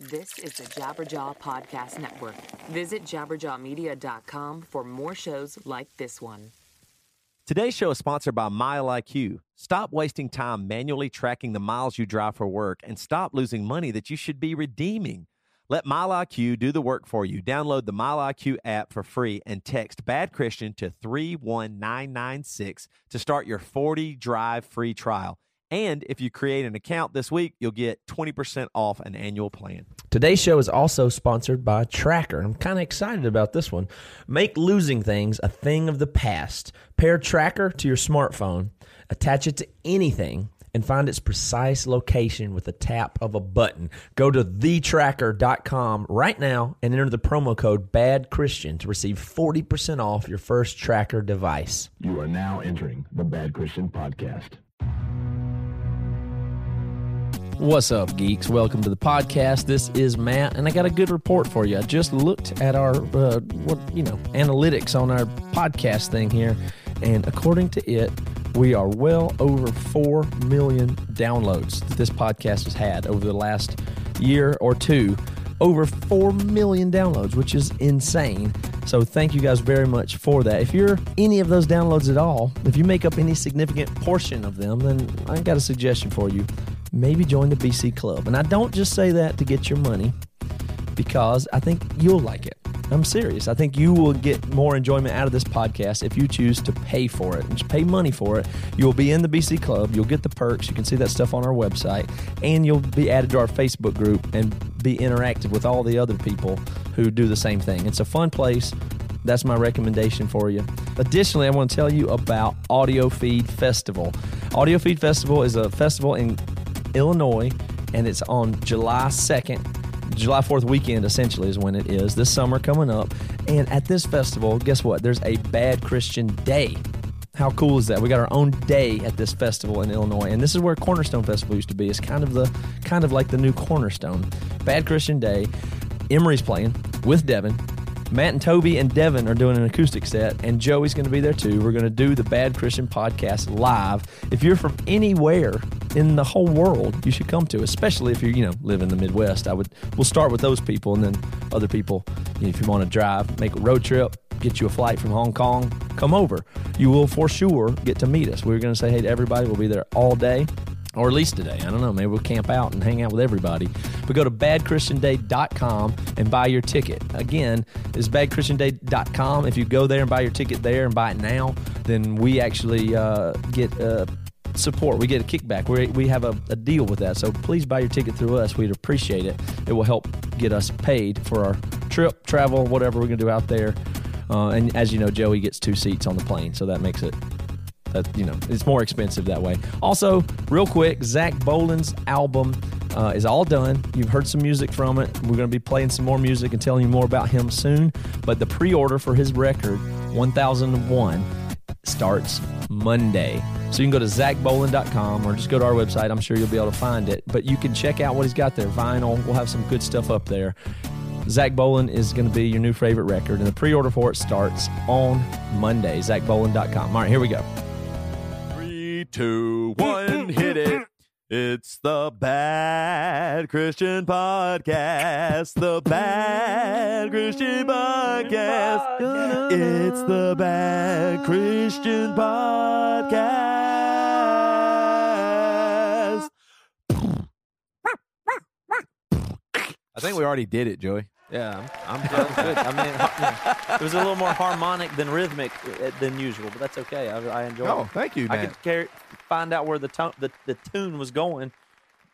This is the Jabberjaw Podcast Network. Visit jabberjawmedia.com for more shows like this one. Today's show is sponsored by MileIQ. Stop wasting time manually tracking the miles you drive for work and stop losing money that you should be redeeming. Let MileIQ do the work for you. Download the MileIQ app for free and text Bad Christian to 31996 to start your 40 drive free trial. And if you create an account this week, you'll get 20% off an annual plan. Today's show is also sponsored by Trackr. I'm kind of excited about this one. Make losing things a thing of the past. Pair Trackr to your smartphone, attach it to anything, and find its precise location with the tap of a button. Go to thetracker.com right now and enter the promo code Bad Christian to receive 40% off your first tracker device. You are now entering the Bad Christian Podcast. What's up, geeks? Welcome to the podcast. This is Matt, and I got a good report for you. I just looked at our, uh, what you know, analytics on our podcast thing here, and according to it, we are well over four million downloads that this podcast has had over the last year or two. Over 4 million downloads, which is insane. So, thank you guys very much for that. If you're any of those downloads at all, if you make up any significant portion of them, then I got a suggestion for you maybe join the BC Club. And I don't just say that to get your money because I think you'll like it. I'm serious. I think you will get more enjoyment out of this podcast if you choose to pay for it. Just pay money for it. You'll be in the BC Club. You'll get the perks. You can see that stuff on our website. And you'll be added to our Facebook group and be interactive with all the other people who do the same thing. It's a fun place. That's my recommendation for you. Additionally, I want to tell you about Audio Feed Festival. Audio Feed Festival is a festival in Illinois, and it's on July 2nd. July 4th weekend, essentially, is when it is this summer coming up. And at this festival, guess what? There's a Bad Christian Day. How cool is that? We got our own day at this festival in Illinois, and this is where Cornerstone Festival used to be. It's kind of the kind of like the new Cornerstone. Bad Christian Day. Emery's playing with Devin. Matt and Toby and Devin are doing an acoustic set, and Joey's going to be there too. We're going to do the Bad Christian podcast live. If you're from anywhere in the whole world, you should come to, especially if you you know live in the Midwest. I would. We'll start with those people, and then other people. You know, if you want to drive, make a road trip, get you a flight from Hong Kong, come over. You will for sure get to meet us. We're going to say hey to everybody. We'll be there all day or at least today. I don't know. Maybe we'll camp out and hang out with everybody. But go to badchristianday.com and buy your ticket. Again, it's badchristianday.com. If you go there and buy your ticket there and buy it now, then we actually uh, get uh, support. We get a kickback. We, we have a, a deal with that. So please buy your ticket through us. We'd appreciate it. It will help get us paid for our trip, travel, whatever we're going to do out there. Uh, and as you know, Joey gets two seats on the plane, so that makes it that you know it's more expensive that way. Also, real quick, Zach Bolen's album uh, is all done. You've heard some music from it. We're going to be playing some more music and telling you more about him soon. But the pre-order for his record, 1001, starts Monday. So you can go to zachbolen.com or just go to our website. I'm sure you'll be able to find it. But you can check out what he's got there. Vinyl. We'll have some good stuff up there. Zach Bolen is going to be your new favorite record, and the pre-order for it starts on Monday. ZachBolen.com. All right, here we go Three, two, one, hit it. It's the Bad Christian Podcast. The Bad Christian Podcast. It's the Bad Christian Podcast. I think we already did it, Joey. Yeah, I'm, I'm good. I mean, yeah, it was a little more harmonic than rhythmic uh, than usual, but that's okay. I, I enjoyed Oh, it. thank you, I man. could carry, find out where the, tone, the the tune was going.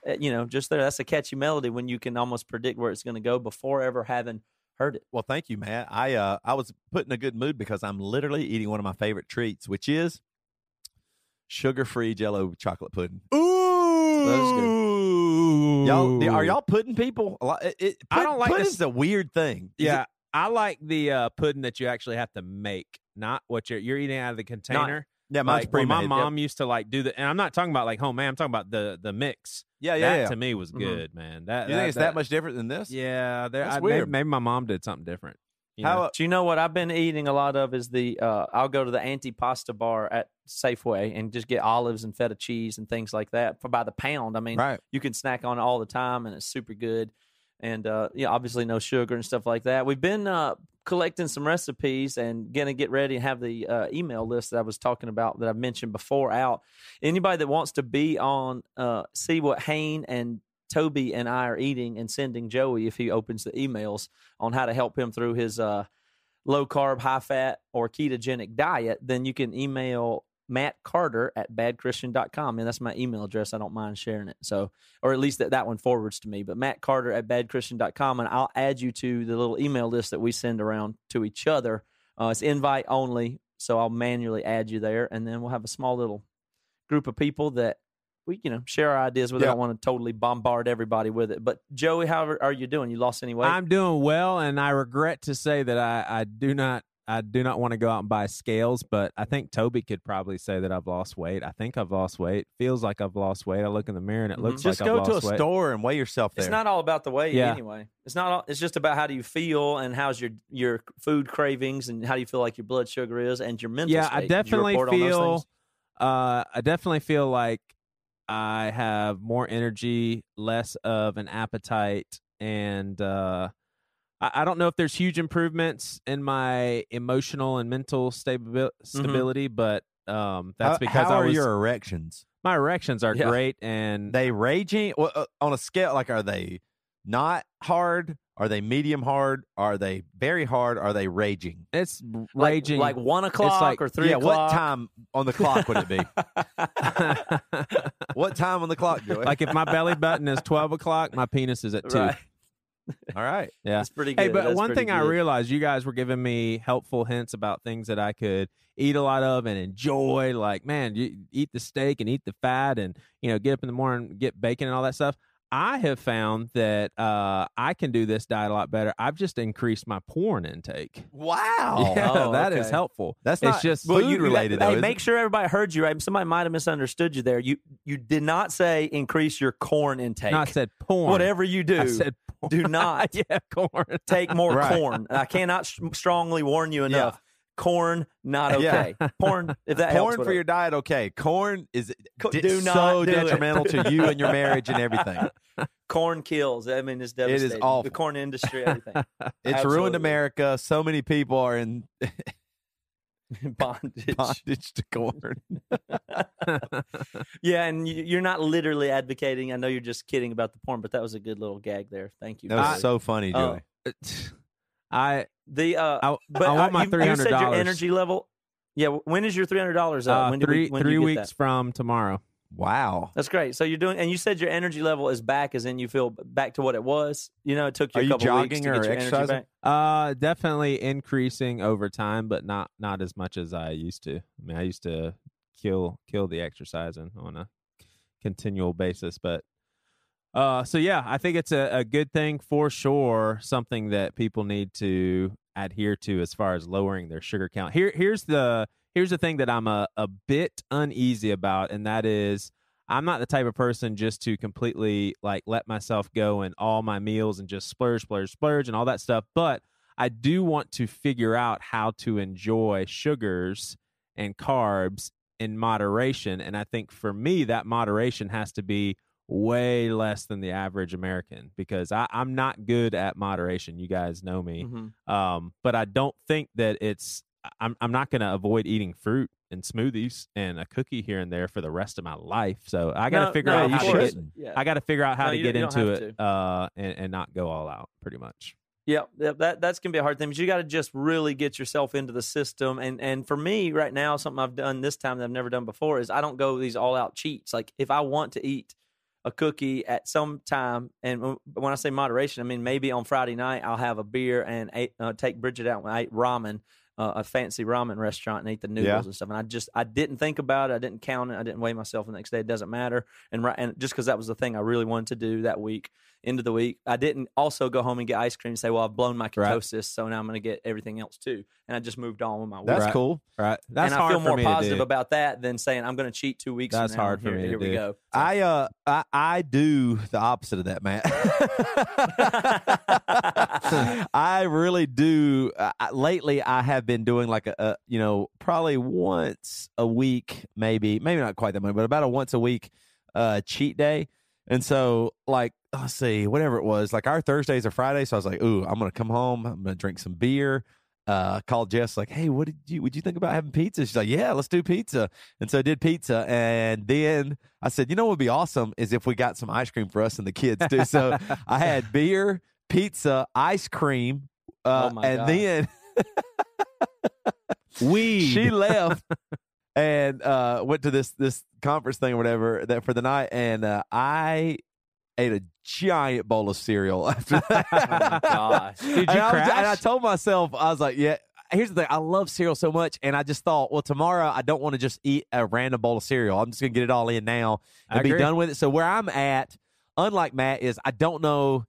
uh, You know, just there. That's a catchy melody when you can almost predict where it's going to go before ever having heard it. Well, thank you, Matt. I uh I was put in a good mood because I'm literally eating one of my favorite treats, which is sugar-free Jello chocolate pudding. That is good. Ooh. Y'all, are y'all pudding people? It, it, I don't like pudding's this- a weird thing. Is Yeah, it- I like the uh, pudding that you actually have to make, not what you're you're eating out of the container. yeah, mine's like when my pre-made. mom used to like do the, and I'm not talking about like home man. I'm talking about the the mix. Yeah, yeah, that yeah. to me was Mhm. good, man. That You think it's that, much different than this? Yeah, there. That's I, maybe, weird. maybe my mom did something different. You How? know? Do you know what I've been eating a lot of is the uh, I'll go to the antipasta bar at Safeway and just get olives and feta cheese and things like that for by the pound. I mean, right. you can snack on it all the time and it's super good. And uh, yeah, obviously no sugar and stuff like that. We've been uh, collecting some recipes and gonna get ready and have the uh, email list that I was talking about that I've mentioned before out. Anybody that wants to be on, uh, see what Hayne and Toby and I are eating and sending Joey if he opens the emails on how to help him through his uh, low carb, high fat, or ketogenic diet, then you can email Matt Carter at badchristian.com. And that's my email address. I don't mind sharing it. So, or at least that, that one forwards to me. But Matt Carter at badchristian.com. And I'll add you to the little email list that we send around to each other. Uh, it's invite only. So I'll manually add you there. And then we'll have a small little group of people that we, you know, share our ideas with. I Yeah. don't want to totally bombard everybody with it. But Joey, how are you doing? You lost any weight? I'm doing well, and I regret to say that I, I do not I do not want to go out and buy scales, but I think Toby could probably say that I've lost weight. I think I've lost weight. Feels like I've lost weight. I look in the mirror and it Mhm. looks Just like go I've to a weight. store and weigh yourself there. It's not all about the weight Yeah. anyway. It's not. All, it's just about how do you feel and how's your your food cravings and how do you feel like your blood sugar is and your mental. Yeah, state. I definitely report on those feel. Uh, I definitely feel like I have more energy, less of an appetite, and uh, I, I don't know if there's huge improvements in my emotional and mental stabi- stability, but um, that's because how I are was your erections? my erections are Yeah. great, and They raging well, uh, on a scale like are they not hard? Are they medium hard? Are they very hard? Are they raging? it's raging. like, one o'clock like- or three yeah, o'clock. what time on the clock would it be? what time on the clock, Joey? like if my belly button is twelve o'clock, my penis is at two. right. all right. Yeah. That's pretty good. Hey, but That's one thing I realized, you guys were giving me helpful hints about things that I could eat a lot of and enjoy. Like, man, you eat the steak and eat the fat, and you know, get up in the morning, get bacon and all that stuff. I have found that uh, I can do this diet a lot better. I've just increased my porn intake. Wow. yeah, Oh, that is okay. helph That's It's not just food you- related though. Hey, is make it? sure everybody heard you. Right? Somebody might have misunderstood you there. You you did not say increase your corn intake. No, I said porn. Whatever you do, I said porn. do not yeah, corn. take more Right. corn. I cannot sh- strongly warn you enough. Corn, not Yeah. okay. Porn, if that helps. Corn for whatever. your diet, okay. Corn is di- do not so do it. detrimental to you and your marriage and everything. corn kills. I mean, it's is devastating. awful. The corn industry, everything. It's Absolutely. ruined America. So many people are in Bondage. bondage to corn. Yeah, and you- you're not literally advocating. I know you're just kidding about the porn, but that was a good little gag there. Thank you. That was so funny, Oh. Joey. I the uh, I, but I want my you- three You said your energy level. Yeah, when is your three hundred dollars up? Uh, when three we, when three weeks that? from tomorrow. Wow. That's great. So you're doing, and you said your energy level is back, as in you feel back to what it was. You know, it took you Are a you couple weeks jogging to or get your energy exercising? back. Uh, definitely increasing over time, but not not as much as I used to. I mean, I used to kill kill the exercising on a continual basis, but uh, so yeah, I think it's a, a good thing for sure. Something that people need to adhere to as far as lowering their sugar count. Here, here's the here's the thing that I'm a, a bit uneasy about, and that is I'm not the type of person just to completely like let myself go in all my meals and just splurge, splurge, splurge, and all that stuff. But I do want to figure out how to enjoy sugars and carbs in moderation. And I think for me, that moderation has to be way less than the average American because I, I'm not good at moderation. You guys know me. Mhm. Um, but I don't think that it's. I'm I'm not going to avoid eating fruit and smoothies and a cookie here and there for the rest of my life. So I got to No, figure no, out how to get. I got to figure out how No, to get into it uh, and, and not go all out. Pretty much. Yeah, yeah, that that's gonna be a hard thing, but you got to just really get yourself into the system. And and for me, right now, something I've done this time that I've never done before is I don't go these all out cheats. Like if I want to eat a cookie at some time, and when I say moderation, I mean maybe on Friday night I'll have a beer and ate, uh, take Bridget out and I ate ramen. uh, a fancy ramen restaurant and eat the noodles Yeah. and stuff. And I just I didn't think about it. I didn't count it. I didn't weigh myself the next day. It doesn't matter. And right, and just because that was the thing I really wanted to do that week, into the week, I didn't also go home and get ice cream and say, well, I've blown my Right. ketosis, so now I'm going to get everything else too. And I just moved on with my week. That's Right. cool. Right. That's and I feel for more me positive about that than saying I'm going to cheat two weeks. from That's now, hard for here, me to Here we do. go. So- I uh I, I do the opposite of that, Matt. I really do. Uh, I- lately, I have been doing like a, a you know probably once a week, maybe maybe not quite that much, but about a once a week uh cheat day. And so, like, let's see, whatever it was, like our Thursdays or Fridays. So I was like, ooh, I'm gonna come home. I'm gonna drink some beer. Uh, called Jess like, hey, what did you? Would you think about having pizza? She's like, yeah, let's do pizza. And so I did pizza, and then I said, you know what would be awesome is if we got some ice cream for us and the kids too. So I had beer, pizza, ice cream, uh, Oh and God. then Weed. she left and uh, went to this this conference thing or whatever that for the night, and uh, I ate a giant bowl of cereal after that. Oh gosh. Did you and, I was- crash? and I told myself, I was like, yeah. Here's the thing. I love cereal so much, and I just thought, well, tomorrow I don't want to just eat a random bowl of cereal. I'm just gonna get it all in now I and be agree. done with it. So where I'm at, unlike Matt, is I don't know.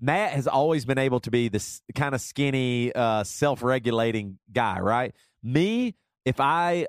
Matt has always been able to be this kind of skinny, uh, self-regulating guy, right? Me, if I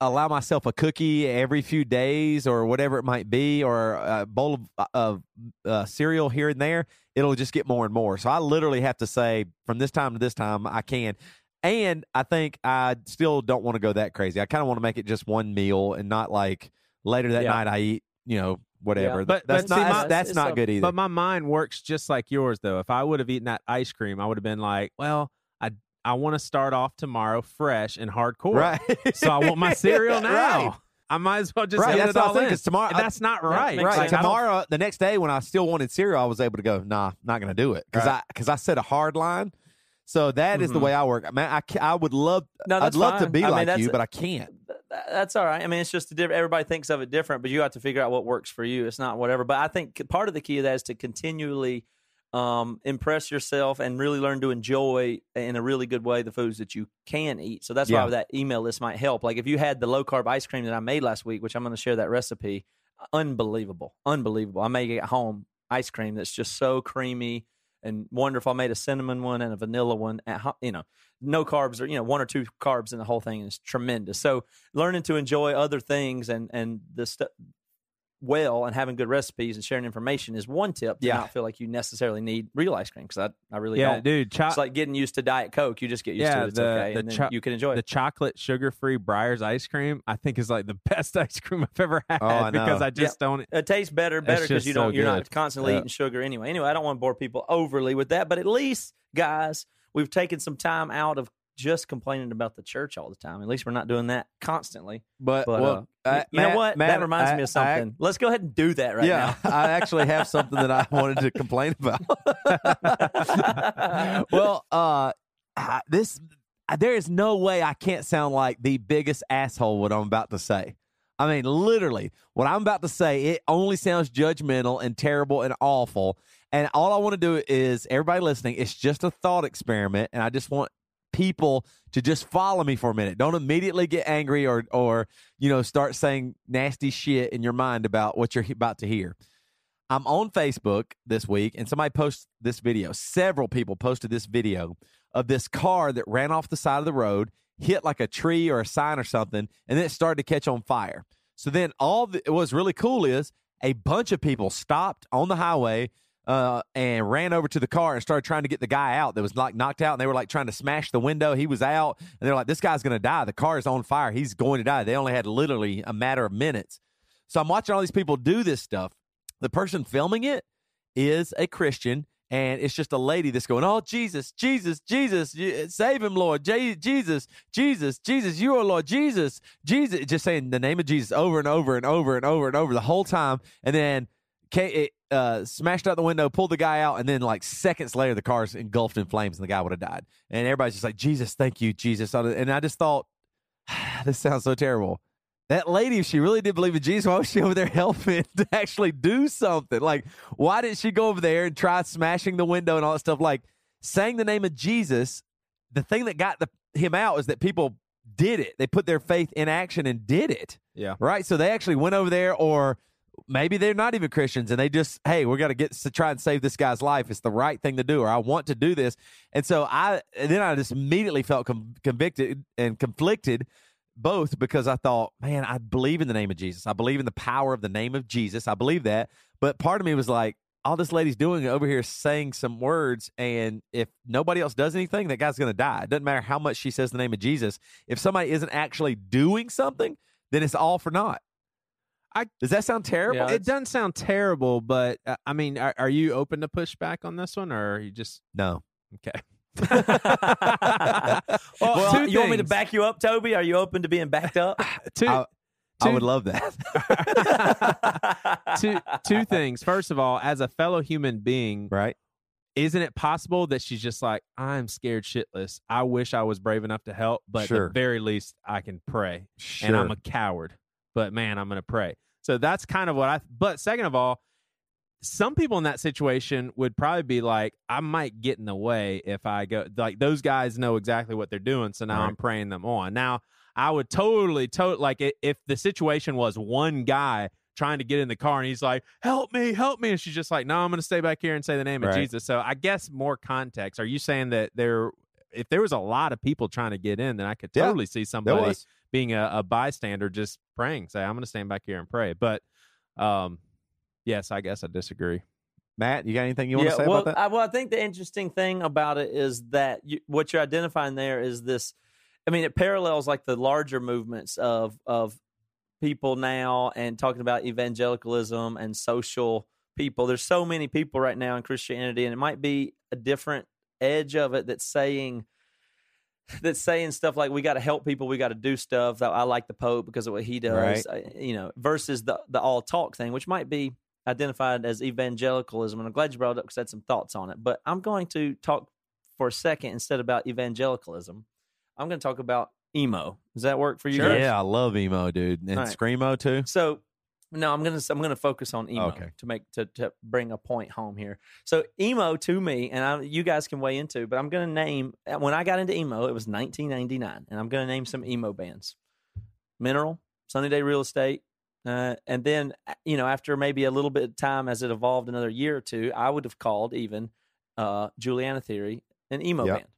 allow myself a cookie every few days or whatever it might be, or a bowl of, of uh, cereal here and there, it'll just get more and more. So I literally have to say, from this time to this time, I can. And I think I still don't want to go that crazy. I kind of want to make it just one meal and not like later that Yeah. night I eat, you know, whatever. Yeah. But- that's but not see, my- that's it's not a- good either. But my mind works just like yours, though. If I would have eaten that ice cream, I would have been like, well, I I want to start off tomorrow fresh and hardcore. right. So I want my cereal now. Right. I might as well just Right, get that's it all think, in. 'cause tomorrow- And that's not right. makes right. Like, Tomorrow, the next day, when I still wanted cereal, I was able to go. Nah, not going to do it because Right. I because I set a hard line. So that is the Mhm. way I work. Man, I, I would love. No, I'd that's love to be I like that's- you, but I can't. Th- th- That's all right. I mean, it's just a different. Everybody thinks of it different, but you have to figure out what works for you. It's not whatever. But I think part of the key of that is to continually um, impress yourself and really learn to enjoy in a really good way the foods that you can eat. So that's Yeah. why that email list might help. Like if you had the low carb ice cream that I made last week, which I'm going to share that recipe, unbelievable, unbelievable. I make at home ice cream that's just so creamy and wonderful. I made a cinnamon one and a vanilla one at you know no carbs or you know one or two carbs in the whole thing is tremendous. So learning to enjoy other things and and the stuff well and having good recipes and sharing information is one tip to Yeah. not feel like you necessarily need real ice cream because I, I really yeah, don't. dude. Cho- It's like getting used to Diet Coke. You just get used Yeah, to it. It's the- okay. the and then cho- you can enjoy it. the chocolate sugar free Breyers ice cream, I think is like the best ice cream I've ever had Oh, I because I just don't. It tastes better, better because you so don't. you're not constantly Yeah. eating sugar anyway. Anyway, I don't want to bore people overly with that, but at least, guys, we've taken some time out of just complaining about the church all the time. At least we're not doing that constantly. But, But well, uh, uh, you Matt- know what? Matt, that reminds I- me of I- something. Let's go ahead and do that right yeah, I actually have something that I wanted to complain about. well, uh, this there is no way I can't sound like the biggest asshole what I'm about to say. I mean, literally, what I'm about to say, it only sounds judgmental and terrible and awful. And all I want to do is everybody listening, it's just a thought experiment, and I just want people to just follow me for a minute. Don't immediately get angry or or you know start saying nasty shit in your mind about what you're about to hear. I'm on Facebook this week and somebody posted this video. Several people posted this video of this car that ran off the side of the road, hit like a tree or a sign or something, and then it started to catch on fire. So then all the, what's really cool is a bunch of people stopped on the highway uh, and ran over to the car and started trying to get the guy out that was like knocked out. And they were like trying to smash the window. He was out, and they're like, "This guy's going to die. The car is on fire. He's going to die." They only had literally a matter of minutes. So I'm watching all these people do this stuff. The person filming it is a Christian, and it's just a lady that's going, "Oh Jesus, Jesus, Jesus, save him, Lord, Je- Jesus, Jesus, Jesus, you are Lord, Jesus, Jesus," just saying the name of Jesus over and over and over and over and over the whole time, and then it uh, smashed out the window, pulled the guy out, and then like seconds later, the car's engulfed in flames, and the guy would have died. And everybody's just like, "Jesus, thank you, Jesus," and I just thought, this sounds so terrible. That lady, if she really did believe in Jesus, why was she over there helping to actually do something? Like, why didn't she go over there and try smashing the window and all that stuff? Like, saying the name of Jesus, the thing that got the him out is that people did it. They put their faith in action and did it. Yeah. Right. So they actually went over there, or maybe they're not even Christians, and they just, hey, we're gonna get to try and save this guy's life. It's the right thing to do, or I want to do this. And so I and then I just immediately felt com- convicted and conflicted. Both because I thought, man, I believe in the name of Jesus. I believe in the power of the name of Jesus. I believe that. But part of me was like, all this lady's doing over here saying some words, and if nobody else does anything, that guy's going to die. It doesn't matter how much she says the name of Jesus. If somebody isn't actually doing something, then it's all for naught. I- Does that sound terrible? Yeah. it doesn't sound terrible, but uh, I mean, are, are you open to pushback on this one, or are you just no. okay? well, Well, two you want me to back you up, Toby? Are you open to being backed up? Two, I, I would love that. two, two things. First of all, as a fellow human being, right? isn't it possible that she's just like, I'm scared shitless. I wish I was brave enough to help, but at Sure. the very least, I can pray. Sure. And I'm a coward, but man, I'm going to pray. So that's kind of what I, but second of all, some people in that situation would probably be like, I might get in the way if I go. Like those guys know exactly what they're doing, so now Right. I'm praying them on. Now I would totally, to like if the situation was one guy trying to get in the car and he's like, "Help me, help me," and she's just like, "No, I'm going to stay back here and say the name of Jesus." So I guess more context. Are you saying that there, if there was a lot of people trying to get in, then I could Yeah, totally see somebody being a, a bystander just praying, say, I'm going to stand back here and pray. But, um, yes, I guess I disagree. Matt, you got anything you want yeah, to say well, about that? I, well, I think the interesting thing about it is that you, what you're identifying there is this. I mean, it parallels like the larger movements of of people now and talking about evangelicalism and social people. There's so many people right now in Christianity, and it might be a different edge of it that's saying that's saying stuff like we got to help people, we got to do stuff. That I like the Pope because of what he does, Right. uh, you know, versus the the all talk thing, which might be identified as evangelicalism. And I'm glad you brought it up because I had some thoughts on it. But I'm going to talk for a second instead about evangelicalism. I'm going to talk about emo. Does that work for you guys? Yeah, I love emo, dude, and right. screamo too. So no, I'm gonna I'm gonna focus on emo Okay. to make to, to bring a point home here. So emo to me, and I, you guys can weigh into, but I'm gonna name when I got into emo, it was 1999, and I'm gonna name some emo bands: Mineral, Sunny Day Real Estate, uh, and then you know after maybe a little bit of time as it evolved, another year or two, I would have called even uh, Juliana Theory an emo Yep. band.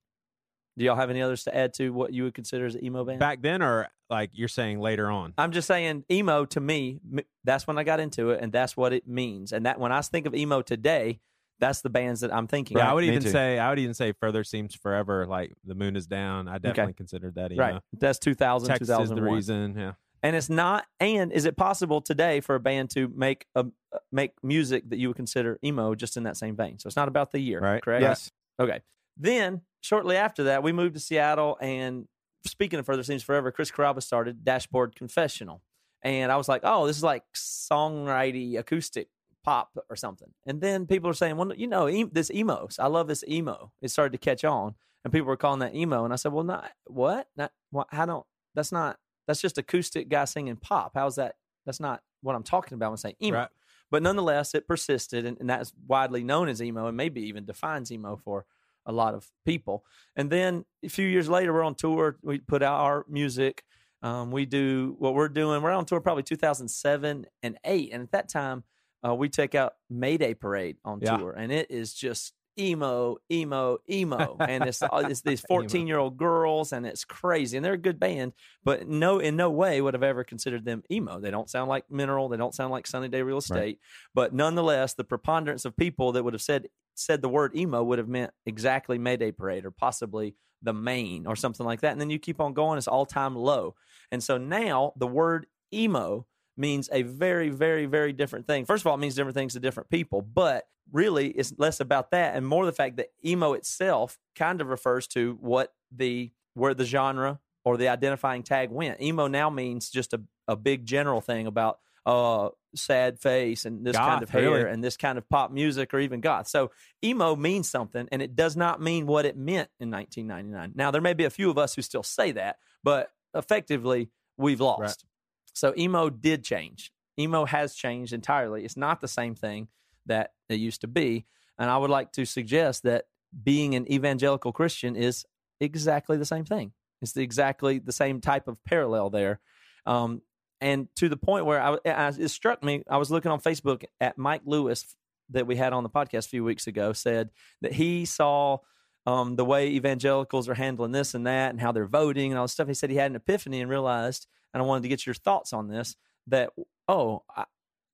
Do y'all have any others to add to what you would consider as an emo band? Back then, or like you're saying later on? I'm just saying emo to me, that's when I got into it, and that's what it means. And that when I think of emo today, that's the bands that I'm thinking. Yeah, I would me even too. say I would even say Further Seems Forever. Like the moon is down. I definitely considered that. Emo. right. That's 2000, Texas Is the Reason. Yeah. And it's not. And is it possible today for a band to make a uh, make music that you would consider emo just in that same vein? So it's not about the year, Right? Correct. Yes. Okay. Then shortly after that, we moved to Seattle, and speaking of Further Seems Forever, Chris Carrabba started Dashboard Confessional, and I was like, oh, this is like songwriting acoustic pop or something. And then people are saying, well, you know, em- this emos, I love this emo. It started to catch on, and people were calling that emo, and I said, well, not what? Not what? How don't? That's not. That's just acoustic guy singing pop. How's that? That's not what I'm talking about when saying emo. Right. But nonetheless, it persisted, and, and that's widely known as emo, and maybe even defines emo for a lot of people. And then a few years later, we're on tour. We put out our music. Um, we do what we're doing. We're on tour probably 2007 and eight, and at that time, uh, we take out Mayday Parade on Yeah. tour, and it is just emo, emo, emo, and it's it's these 14 year old girls, and it's crazy, and they're a good band, but no, in no way would have ever considered them emo. They don't sound like Mineral, they don't sound like Sunny Day Real Estate, but nonetheless, the preponderance of people that would have said said the word emo would have meant exactly Mayday Parade or possibly the Maine or something like that, and then you keep on going, it's All Time Low, and so now the word emo means a very, very, very different thing. First of all, it means different things to different people, but really it's less about that and more the fact that emo itself kind of refers to what the where the genre or the identifying tag went. Emo now means just a, a big general thing about uh sad face and this kind of hair really. and this kind of pop music or even goth. So emo means something and it does not mean what it meant in 1999. Now there may be a few of us who still say that, but effectively we've lost. Right. So emo did change. Emo has changed entirely. It's not the same thing that it used to be. And I would like to suggest that being an evangelical Christian is exactly the same thing. It's the, exactly the same type of parallel there. Um, and to the point where I, I, it struck me, I was looking on Facebook at Mike Lewis that we had on the podcast a few weeks ago said that he saw um, the way evangelicals are handling this and that and how they're voting and all this stuff. He said he had an epiphany and realized, and I wanted to get your thoughts on this, that, oh, I,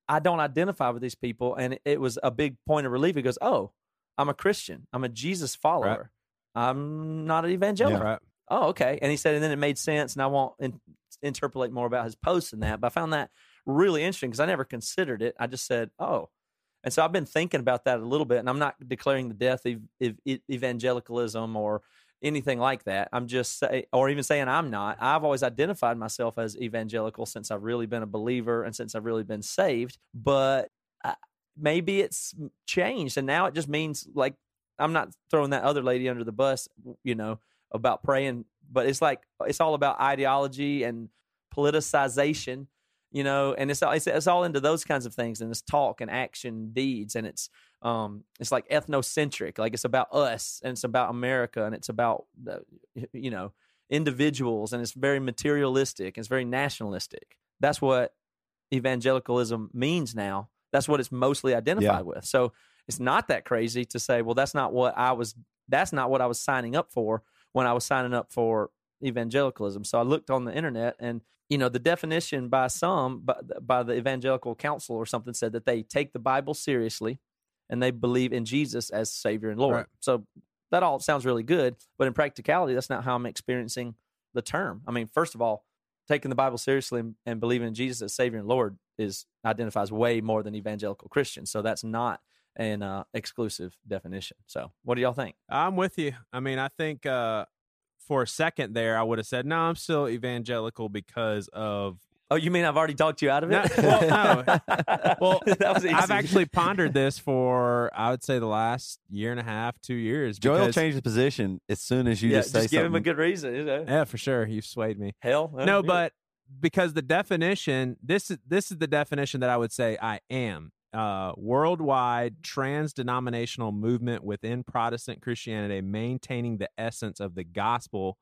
I don't identify with these people. And it, it was a big point of relief. He goes, oh, I'm a Christian. I'm a Jesus follower. Right. I'm not an evangelical. Yeah, right. Oh, okay. And he said, and then it made sense. And I won't in, interpolate more about his posts and that, but I found that really interesting because I never considered it. I just said, oh. And so I've been thinking about that a little bit, and I'm not declaring the death of, of evangelicalism or anything like that. I'm just say, or even saying I'm not. I've always identified myself as evangelical since I've really been a believer and since I've really been saved. But I, maybe it's changed, and now it just means like I'm not throwing that other lady under the bus, you know, about praying, but it's like it's all about ideology and politicization you know, and it's, it's it's all into those kinds of things, and it's talk and action, deeds, and it's um it's like ethnocentric, like it's about us, and it's about America, and it's about you know individuals, and it's very materialistic, and it's very nationalistic. That's what evangelicalism means now. That's what it's mostly identified yeah. with. So it's not that crazy to say, well, that's not what I was. That's not what I was signing up for when I was signing up for evangelicalism. So I looked on the internet and you know the definition by some by, by the evangelical council or something said that they take the bible seriously and they believe in jesus as savior and lord right. so that all sounds really good but in practicality that's not how i'm experiencing the term i mean first of all taking the bible seriously and, and believing in jesus as savior and lord is identifies way more than evangelical christian so that's not an uh, exclusive definition so what do y'all think i'm with you i mean i think uh for a second there, I would have said, no, I'm still evangelical because of. Oh, you mean I've already talked you out of it? No, well, no. well I've actually pondered this for, I would say, the last year and a half, two years. Joel changed changed the position as soon as you yeah, just say just give something. him a good reason. You know? Yeah, for sure. You've swayed me. Hell, no, but because the definition, this is this is the definition that I would say I am uh, worldwide trans denominational movement within Protestant Christianity, maintaining the essence of the gospel,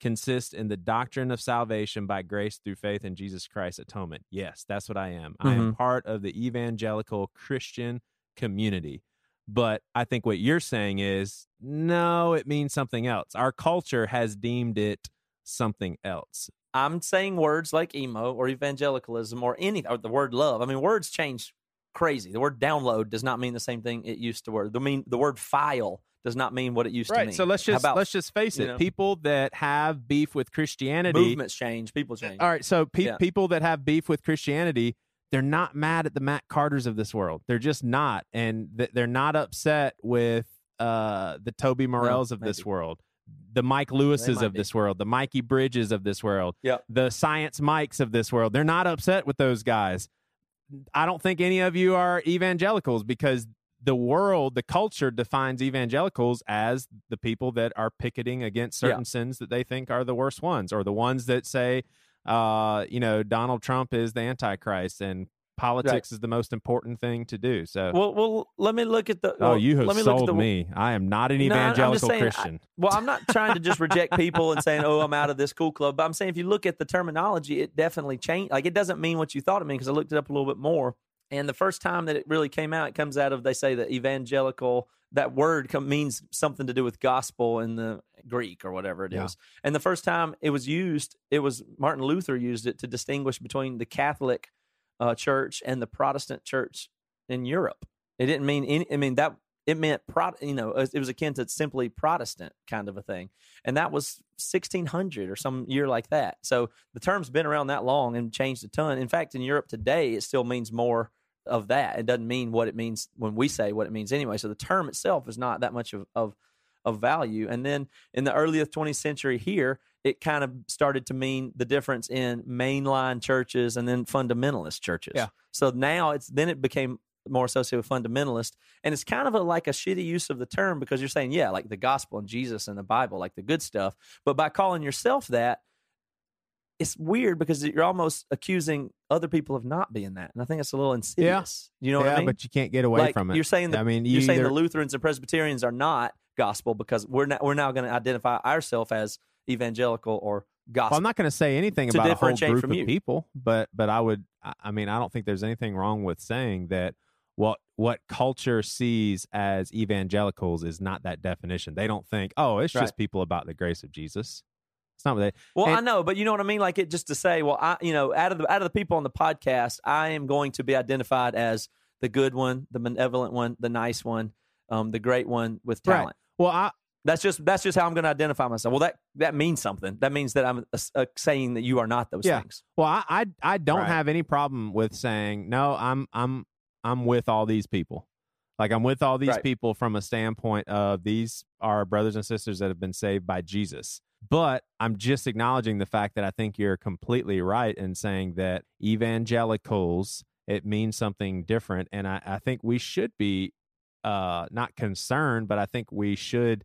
consists in the doctrine of salvation by grace through faith in Jesus Christ's atonement. Yes, that's what I am. Mm-hmm. I am mm-hmm. part of the evangelical Christian community. But I think what you're saying is no, it means something else. Our culture has deemed it something else. I'm saying words like emo or evangelicalism or any or the word love. I mean, words change crazy. The word download does not mean the same thing it used to word. The mean the word file does not mean what it used right, to mean. So let's just about, let's just face it. Know, people that have beef with Christianity, movements change, people change. All right, so pe- yeah. people that have beef with Christianity, they're not mad at the Matt Carters of this world. They're just not, and th- they're not upset with uh, the Toby Morrells of this world the Mike Lewises of be. this world, the Mikey Bridges of this world, yep. the Science Mikes of this world. They're not upset with those guys. I don't think any of you are evangelicals because the world, the culture defines evangelicals as the people that are picketing against certain yeah. sins that they think are the worst ones, or the ones that say, uh, you know, Donald Trump is the Antichrist and politics right. is the most important thing to do. So, well, well, let me look at the. Oh, well, oh, you have let me sold the, me. I am not an evangelical no, saying, Christian. I, well, I'm not trying to just reject people and saying, "Oh, I'm out of this cool club." But I'm saying, if you look at the terminology, it definitely changed. Like, it doesn't mean what you thought it meant because I looked it up a little bit more. And the first time that it really came out, it comes out of they say the evangelical. That word come, means something to do with gospel in the Greek or whatever it yeah. is. And the first time it was used, it was Martin Luther used it to distinguish between the Catholic uh, church and the Protestant church in Europe. It didn't mean any. I mean that it meant pro, you know it was akin to simply Protestant kind of a thing, and that was 1600 or some year like that. So the term's been around that long and changed a ton. In fact, in Europe today, it still means more of that. It doesn't mean what it means when we say what it means anyway. So the term itself is not that much of, of, of value. And then in the earliest 20th century here, it kind of started to mean the difference in mainline churches and then fundamentalist churches. Yeah. So now it's then it became more associated with fundamentalist and it's kind of a, like a shitty use of the term because you're saying yeah like the gospel and jesus and the bible like the good stuff but by calling yourself that it's weird because you're almost accusing other people of not being that, and I think it's a little insidious. Yeah. You know yeah, what I mean? Yeah, but you can't get away like, from it. You're saying that. I mean, you are saying the Lutherans and Presbyterians are not gospel because we're not, we're now going to identify ourselves as evangelical or gospel. Well, I'm not going to say anything To about a whole group of you. people, but but I would. I- I mean, I don't think there's anything wrong with saying that what what culture sees as evangelicals is not that definition. They don't think, oh, it's Right. just people about the grace of Jesus. It's not what they. Well, I know, but you know what I mean. Like it just to say, well, I, you know, out of the out of the people on the podcast, I am going to be identified as the good one, the benevolent one, the nice one, um, the great one with Right. talent. Well, I That's just that's just how I'm going to identify myself. Well, that that means something. That means that I'm uh, uh, saying that you are not those Yeah. things. Well, I I, I don't Right. have any problem with saying no. I'm I'm I'm with all these people. Like I'm with all these Right. people from a standpoint of these are brothers and sisters that have been saved by Jesus. But I'm just acknowledging the fact that I think you're completely right in saying that evangelicals it means something different, and I, I think we should be uh, not concerned, but I think we should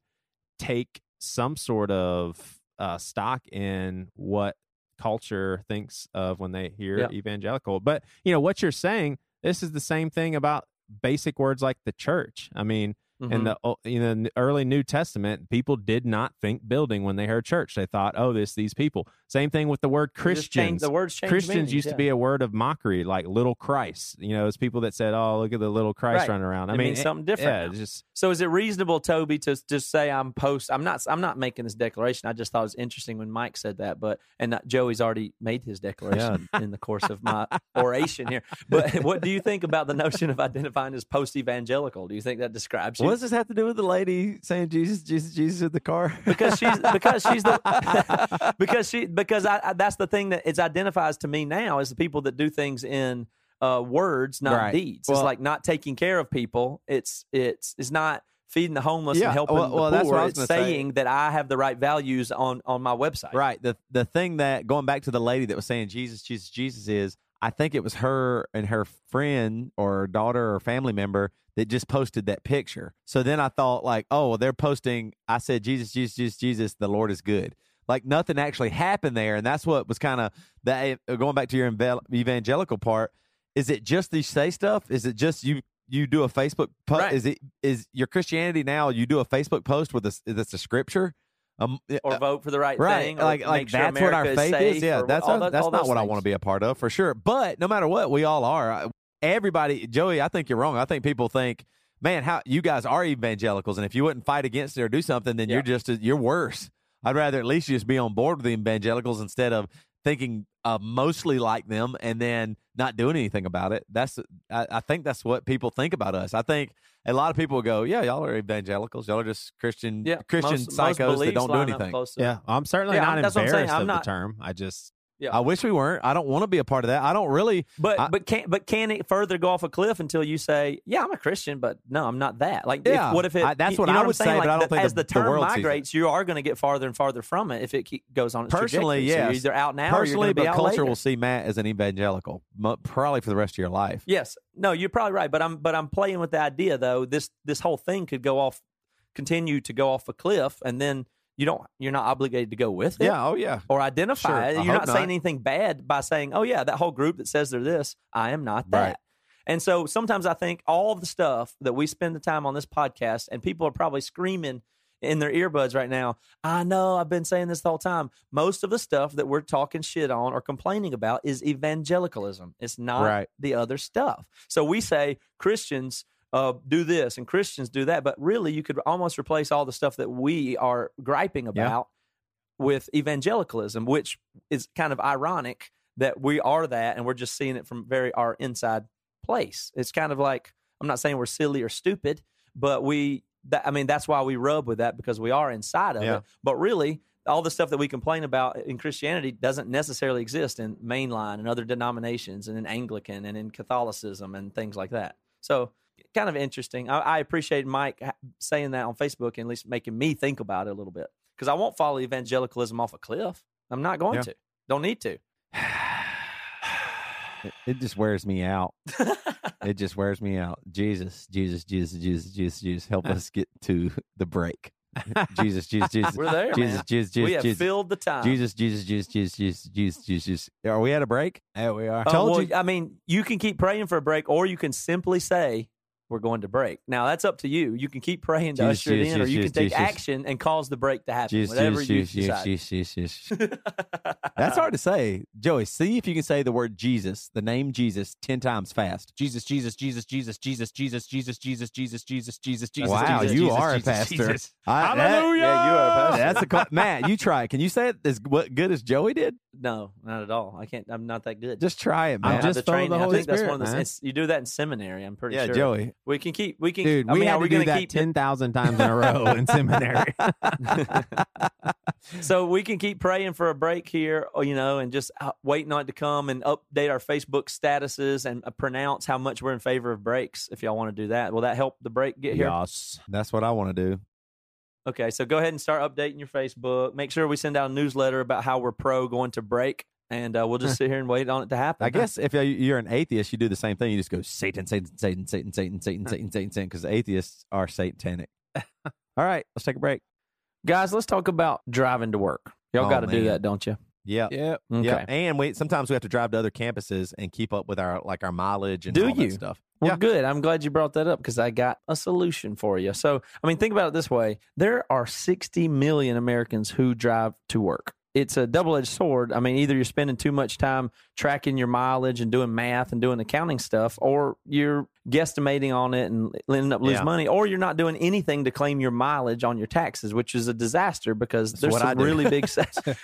take some sort of uh, stock in what culture thinks of when they hear Yeah. evangelical. But you know what you're saying. This is the same thing about basic words like the church. I mean, in Mhm. the o- you know in the early New Testament, people did not think building when they heard church. They thought, oh, this these people. Same thing with the word They just change- Christians. the words Christians meanings, used yeah. to be a word of mockery, like little Christ. You know, it's people that said, "Oh, look at the little Christ Right. running around." I It mean, something different Yeah, just So is it reasonable, Toby, to just say I'm post? I'm not. I'm not making this declaration. I just thought it was interesting when Mike said that. But and Joey's already made his declaration in the course of my oration here. But what do you think about the notion of identifying as post evangelical? Do you think that describes you? Does this have to do with the lady saying Jesus, Jesus, Jesus in the car? because she's because she's the because she because I, I that's the thing that it identifies to me now is the people that do things in uh, words, not Right. deeds. Well- it's like not taking care of people. It's it's it's not feeding the homeless Yeah, and helping well- the well, that's what poor. I was It's gonna say. saying that I have the right values on on my website. Right. The the thing that going back to the lady that was saying Jesus, Jesus, Jesus is I think it was her and her friend or daughter or family member that just posted that picture. So then I thought like, oh, well, they're posting I said Jesus, Jesus, Jesus, Jesus, the Lord is good. Like nothing actually happened there, and that's what was kind of that. Eh, going back to your evangelical part, is it just these say stuff? Is it just you? You do a Facebook post? Right. Is it is your Christianity now? You do a Facebook post with a that's a scripture, um, Or vote for the right, right thing. like like sure that's what our faith safe is yeah that's a- that- that's not what i want to be a part of for sure. But no matter what we all are. Everybody joey i think you're wrong. I think people think man how you guys are evangelicals and if you wouldn't fight against it or do something then Yeah. you're just you're worse. I'd rather at least just be on board with the evangelicals instead of thinking uh, mostly like them and then not doing anything about it that's I, I think that's what people think about us i think a lot of people go yeah y'all are evangelicals y'all are just christian Yeah, christian most- most psychos that don't do anything yeah. I'm certainly Yeah, not that's what I'm embarrassed I'm of not- the term. I just Yeah. I wish we weren't. I don't want to be a part of that. I don't really. But I- but can but can it further go off a cliff until you say, yeah, I'm a Christian, but no, I'm not that. Like, if- what if it? I- that's you what know I would saying? say, Like, but I don't the- think as the- the, the term world migrates, you are going to get farther and farther from it if it goes on its Personally, trajectory. So you're either out now Personally, but culture later. will see Matt as an evangelical, probably for the rest of your life. Yes, no, you're probably right. But I'm but I'm playing with the idea though. This this whole thing could go off, continue to go off a cliff, and then you don't you're not obligated to go with it. Yeah. Oh, yeah. or identify Sure. it. You're hope not, saying anything bad by saying, "Oh yeah, that whole group that says they're this, I am not that." Right. And so sometimes I think all of the stuff that we spend the time on this podcast, and people are probably screaming in their earbuds right now. I know I've been saying this the whole time. Most of the stuff that we're talking shit on or complaining about is evangelicalism. It's not Right. the other stuff. So we say Christians uh, do this and Christians do that, but really you could almost replace all the stuff that we are griping about with evangelicalism, which is kind of ironic that we are that and we're just seeing it from very our inside place. It's kind of like I'm not saying we're silly or stupid, but we that I mean that's why we rub with that because we are inside of Yeah. it. But really all the stuff that we complain about in Christianity doesn't necessarily exist in mainline and other denominations and in Anglican and in Catholicism and things like that. So kind of interesting. I, I appreciate Mike saying that on Facebook and at least making me think about it a little bit because I won't follow evangelicalism off a cliff. I'm not going Yeah. to. Don't need to. It, it just wears me out. it just wears me out. Jesus, Jesus, Jesus, Jesus, Jesus, Jesus, help us get to the break. Jesus, Jesus, Jesus. We're there, Jesus, man. Jesus, Jesus, we have Jesus. filled the time. Jesus, Jesus, Jesus, Jesus, Jesus, Jesus, Jesus. Are we at a break? Yeah, we are. Uh, Told well, you. I mean, you can keep praying for a break, or you can simply say, we're going to break. Now that's up to you. You can keep praying to Jesus, usher it Jesus, in, or you Jesus, can take Jesus. action and cause the break to happen. Jesus, whatever Jesus, you decide. Jesus, Jesus, Jesus. That's hard to say. Joey, see if you can say the word Jesus, the name Jesus, 10 times fast. Jesus, Jesus, Jesus, Jesus, Jesus, Jesus, Jesus, Jesus, Jesus, Jesus, Jesus, Jesus. wow, Jesus, you Jesus, are a pastor. Jesus. I- that- Hallelujah. Yeah, you are a pastor. That's a. Matt, you try. Can you say it as what good as Joey did? No, not at all. I can't. I'm not that good. Just try it, man. don't have just the full of training. the I Holy think that's one Spirit, of the. You do that in seminary. I'm pretty yeah, sure. Joey. We can keep. We can. Dude, I we mean, had to we do that keep 10,000 times in a row in seminary. so we can keep praying for a break here, you know, and just uh, waiting on it to come and update our Facebook statuses and uh, pronounce how much we're in favor of breaks. If y'all want to do that, will that help the break get here? yes. That's what I want to do. Okay, so go ahead and start updating your Facebook. Make sure we send out a newsletter about how we're pro going to break, and uh, we'll just sit here and wait on it to happen. I guess if you're an atheist, you do the same thing. You just go Satan, Satan, Satan, Satan, Satan, Satan, Satan, Satan, Satan, because atheists are satanic. All right, let's take a break. guys, let's talk about driving to work. Y'all Oh, got to do that, don't you? Yeah. Yep. Okay. Yeah, and we sometimes we have to drive to other campuses and keep up with our like our mileage and Do all that you? stuff. Well, Yeah. good. I'm glad you brought that up because I got a solution for you. So, I mean, think about it this way there are 60 million Americans who drive to work. It's a double edged sword. I mean, either you're spending too much time tracking your mileage and doing math and doing accounting stuff, or you're guesstimating on it and ending up losing Yeah. money, or you're not doing anything to claim your mileage on your taxes, which is a disaster because there's some really big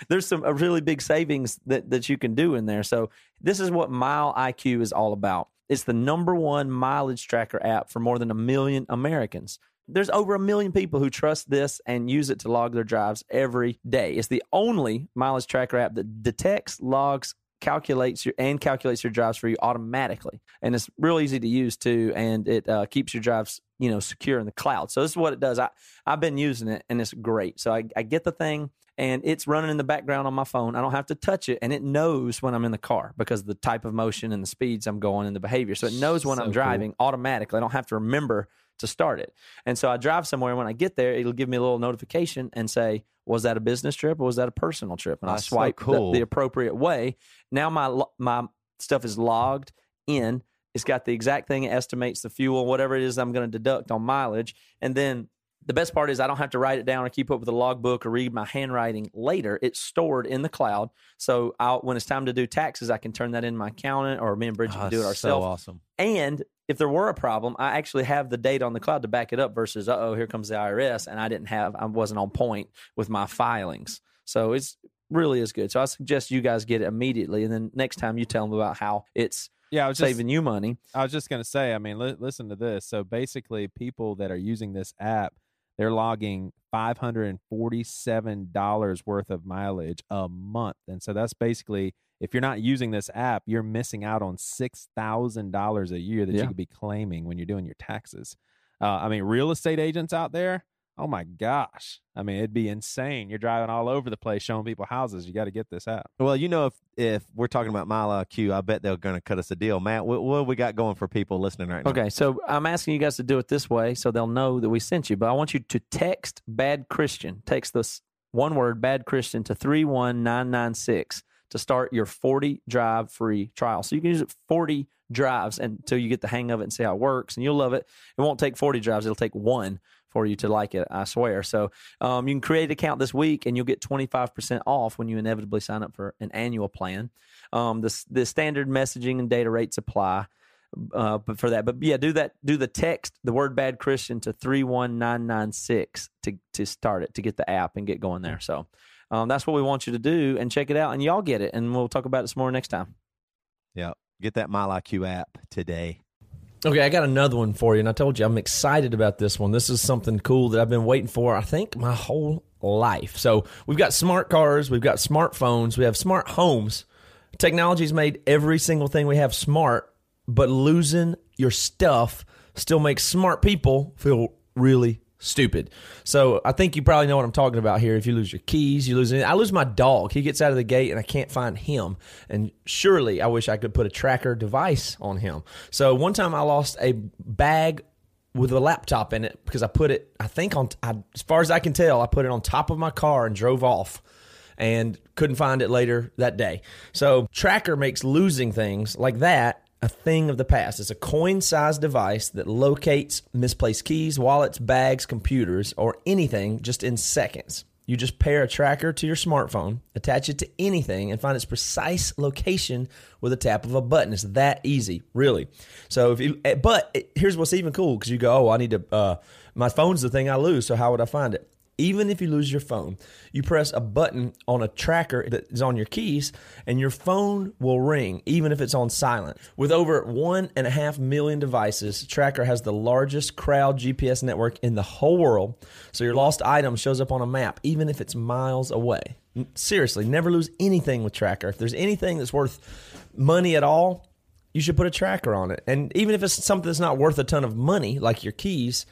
there's some really big savings that, that you can do in there. So this is what Mile IQ is all about. It's the number one mileage tracker app for more than a million Americans. There's over a million people who trust this and use it to log their drives every day. It's the only mileage tracker app that detects, logs, calculates your and calculates your drives for you automatically, and it's real easy to use too. And it uh, keeps your drives, you know, secure in the cloud. So this is what it does. I I've been using it, and it's great. So I, I get the thing and it's running in the background on my phone. I don't have to touch it, and it knows when I'm in the car because of the type of motion and the speeds I'm going and the behavior. So it knows when So I'm cool. driving automatically. I don't have to remember to start it. And so I drive somewhere, and when I get there, it'll give me a little notification and say, "Was that a business trip or was that a personal trip?" And I That's so swipe the- cool. the, appropriate way. Now my my stuff is logged in. It's got the exact thing. It estimates the fuel, whatever it is I'm going to deduct on mileage, and then the best part is I don't have to write it down or keep up with a logbook or read my handwriting later. It's stored in the cloud. So I'll, when it's time to do taxes, I can turn that in my accountant or me and Bridget Oh, can do it that's So ourselves. awesome. And if there were a problem, I actually have the data on the cloud to back it up versus, uh oh, here comes the IRS. And I didn't have, I wasn't on point with my filings. So it's really is good. So I suggest you guys get it immediately. And then next time you tell them about how it's Yeah, I was just, saving you money. I was just going to say, I mean, li- listen to this. So basically, people that are using this app, they're logging $547 worth of mileage a month. And so that's basically, if you're not using this app, you're missing out on $6,000 a year that Yeah. you could be claiming when you're doing your taxes. Uh, I mean, real estate agents out there, oh my gosh. I mean, it'd be insane. You're driving all over the place showing people houses. You got to get this app. Well, you know, if if we're talking about Mile IQ, I bet they're going to cut us a deal. Matt, what, what we got going for people listening right now? Okay, so I'm asking you guys to do it this way so they'll know that we sent you. But I want you to text bad Christian. Text this one word bad Christian to 31996 to start your 40 drive free trial. So you can use it 40 drives until you get the hang of it and see how it works. And you'll love it. It won't take 40 drives, it'll take one for you to like it, I swear. So um, you can create an account this week and you'll get 25% off when you inevitably sign up for an annual plan. Um, the, the standard messaging and data rates apply uh, but for that. But yeah, do that. Do the text, the word "bad Christian" to three one nine nine six to to start it to get the app and get going there. So um, that's what we want you to do and check it out, and y'all get it, and we'll talk about it some more next time. Yeah, get that Mile IQ app today. Okay, I got another one for you, and I told you I'm excited about this one. This is something cool that I've been waiting for, I think, my whole life. So we've got smart cars, we've got smartphones, we have smart homes. Technology's made every single thing we have smart, but losing your stuff still makes smart people feel really stupid. So I think you probably know what I'm talking about here. If you lose your keys, you lose. I lose my dog. He gets out of the gate and I can't find him. And surely I wish I could put a tracker device on him. So one time I lost a bag with a laptop in it because I put it. I think on I, as far as I can tell, I put it on top of my car and drove off. And couldn't find it later that day. So Trackr makes losing things like that a thing of the past. It's a coin sized device that locates misplaced keys, wallets, bags, computers, or anything just in seconds. You just pair a tracker to your smartphone, attach it to anything, and find its precise location with a tap of a button. It's that easy, really. So if you, eh, but here's what's even cool because you go, oh, I need to. Uh, my phone's the thing I lose, so how would I find it? Even if you lose your phone, you press a button on a tracker that is on your keys, and your phone will ring, even if it's on silent. With over one and a half million devices, Trackr has the largest crowd GPS network in the whole world. So your lost item shows up on a map, even if it's miles away. Seriously, never lose anything with Trackr. If there's anything that's worth money at all, you should put a tracker on it. And even if it's something that's not worth a ton of money, like your keys,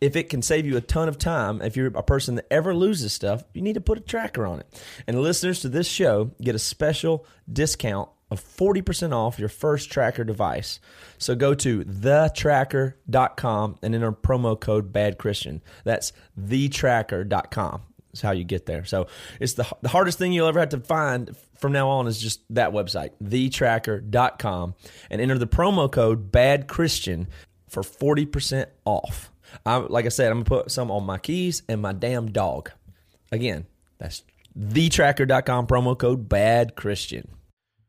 if it can save you a ton of time, if you're a person that ever loses stuff, you need to put a tracker on it. And listeners to this show get a special discount of 40% off your first tracker device. So go to thetracker.com and enter promo code bad Christian. That's thetracker.com. That's how you get there. So it's the, the hardest thing you'll ever have to find from now on is just that website, thetracker.com, and enter the promo code bad Christian for 40% off. I, like I said, I'm going to put some on my keys and my damn dog. Again, that's thetracker.com promo code bad Christian.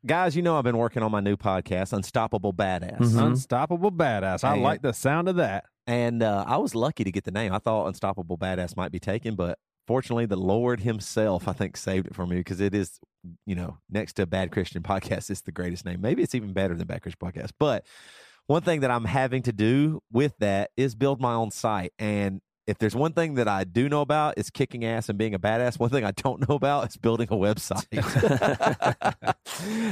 Guys, you know I've been working on my new podcast, Unstoppable Badass. Mm-hmm. Unstoppable badass. I And- like the sound of that. And uh, I was lucky to get the name. I thought Unstoppable Badass might be taken, but fortunately, the Lord Himself, I think, saved it for me because it is, you know, next to Bad Christian Podcast, it's the greatest name. Maybe it's even better than Bad Christian Podcast. But one thing that I'm having to do with that is build my own site. And if there's one thing that I do know about, it's kicking ass and being a badass. One thing I don't know about is building a website.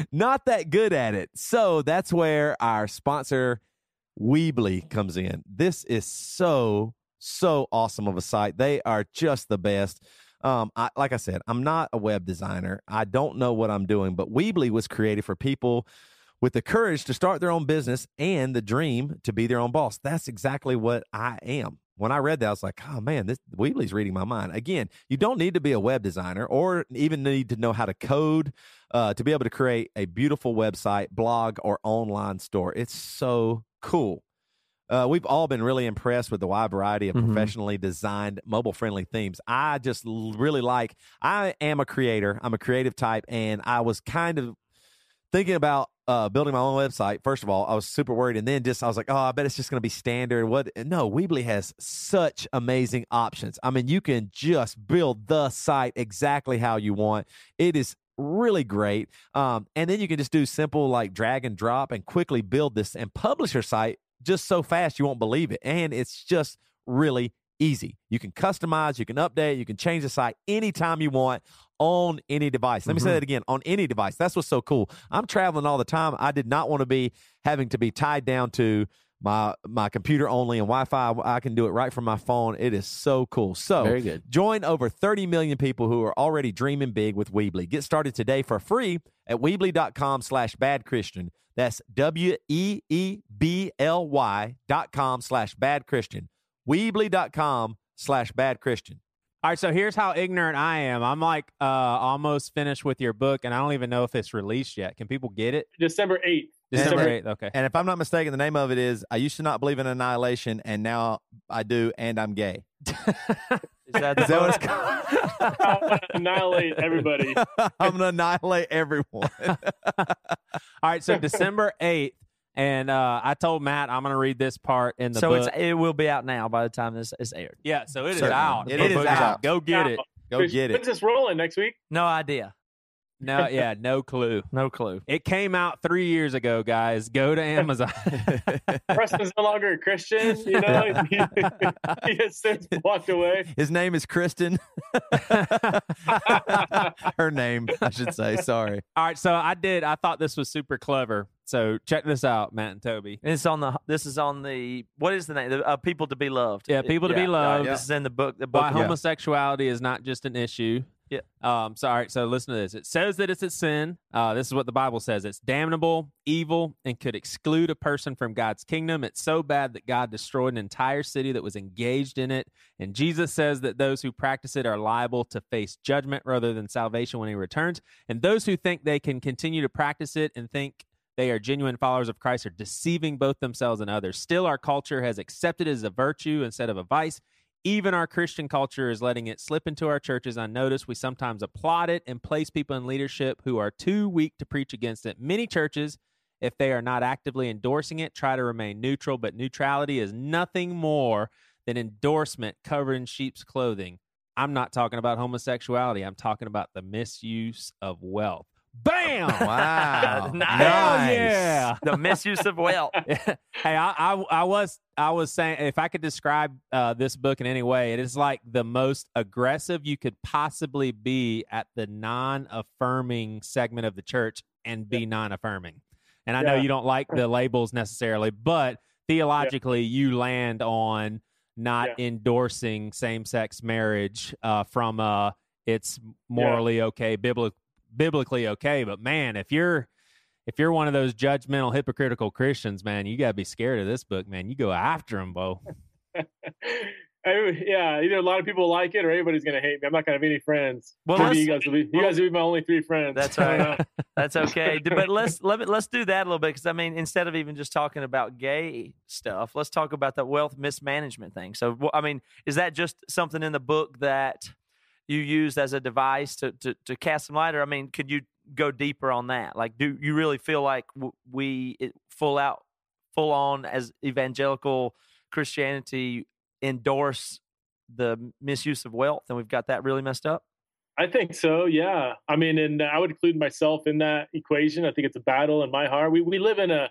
Not that good at it. So that's where our sponsor, Weebly, comes in. This is so, so awesome of a site. They are just the best. Um, I, like I said, I'm not a web designer. I don't know what I'm doing, but Weebly was created for people with the courage to start their own business and the dream to be their own boss. That's exactly what I am. When I read that, I was like, oh man, this Weebly's reading my mind. Again, you don't need to be a web designer or even need to know how to code uh, to be able to create a beautiful website, blog, or online store. It's so cool. Uh, we've all been really impressed with the wide variety of Mhm. professionally designed mobile friendly themes. I just l- really like, I am a creator, I'm a creative type, and I was kind of thinking about uh, building my own website. First of all, I was super worried, and then just I was like, oh, I bet it's just going to be standard. What? No, Weebly has such amazing options. I mean, you can just build the site exactly how you want. It is really great. Um, and then you can just do simple like drag and drop and quickly build this and publish your site just so fast you won't believe it. And it's just really easy. You can customize, you can update, you can change the site anytime you want on any device. Let me say mm-hmm. that again on any device. That's what's so cool. I'm traveling all the time. I did not want to be having to be tied down to my my computer only and Wi-Fi. I can do it right from my phone. It is so cool. So Very good. Join over 30 million people who are already dreaming big with Weebly. Get started today for free at Weebly.com slash bad Christian. That's W E E B L Y dot com slash bad Christian. Weebly.com slash bad Christian. All right, so here's how ignorant I am. I'm like uh, almost finished with your book, and I don't even know if it's released yet. Can people get it? December 8th. December 8th. Okay. And if I'm not mistaken, the name of it is I used to not believe in annihilation and now I do and I'm gay. Is that, Is that what it's I'm gonna annihilate everybody. I'm going to annihilate everyone. All right, so December 8th. And uh, I told Matt I'm going to read this part in the so book. it's it will be out now by the time this is aired. yeah, so it is Certainly. out. It The is book out. Go get it. Go Chris, get When's it. this rolling next week? No idea. No, yeah, no clue. No clue. It came out three years ago, guys. Go to Amazon. Preston's no longer a Christian. You know, he, he has since walked away. His name is Kristen. Her name, I should say. Sorry. All right, so I did. I thought this was super clever. So check this out, Matt and Toby. And It's on the. This is on the. What is the name? The, uh, people to be loved. Yeah, People to Be Loved. This is in the book. The book. Why of- homosexuality is not just an issue. Yeah. Um. So all right. So listen to this. It says that it's a sin. Uh. This is what the Bible says. It's damnable, evil, and could exclude a person from God's kingdom. It's so bad that God destroyed an entire city that was engaged in it. And Jesus says that those who practice it are liable to face judgment rather than salvation when He returns. And those who think they can continue to practice it and think they are genuine followers of Christ are deceiving both themselves and others. Still, our culture has accepted it as a virtue instead of a vice. Even our Christian culture is letting it slip into our churches unnoticed. We sometimes applaud it and place people in leadership who are too weak to preach against it. Many churches, if they are not actively endorsing it, try to remain neutral, but neutrality is nothing more than endorsement covered in sheep's clothing. I'm not talking about homosexuality, I'm talking about the misuse of wealth. Bam! Wow. Nice. Hell yeah! the misuse of wealth. hey, I, I I was I was saying if I could describe uh, this book in any way, it is like the most aggressive you could possibly be at the non-affirming segment of the church and be non-affirming. And I know you don't like the labels necessarily, but theologically, you land on not endorsing same-sex marriage uh, from uh, it's morally okay, bibli- biblically okay. But man, if you're if you're one of those judgmental, hypocritical Christians, man, you got to be scared of this book, man. You go after him, Bo. I, yeah, either a lot of people like it or everybody's gonna hate me. I'm not gonna have any friends. Well, Maybe you guys will be. You guys will be my only three friends. That's I right. That's okay. But let's let me, let's do that a little bit because I mean, instead of even just talking about gay stuff, let's talk about the wealth mismanagement thing. So, I mean, is that just something in the book that you used as a device to to, to cast some light, or I mean, could you go deeper on that? Like, do you really feel like we full out, full on as evangelical Christianity endorse the misuse of wealth, and we've got that really messed up? I think so. Yeah. I mean, and I would include myself in that equation. I think it's a battle in my heart. We we live in a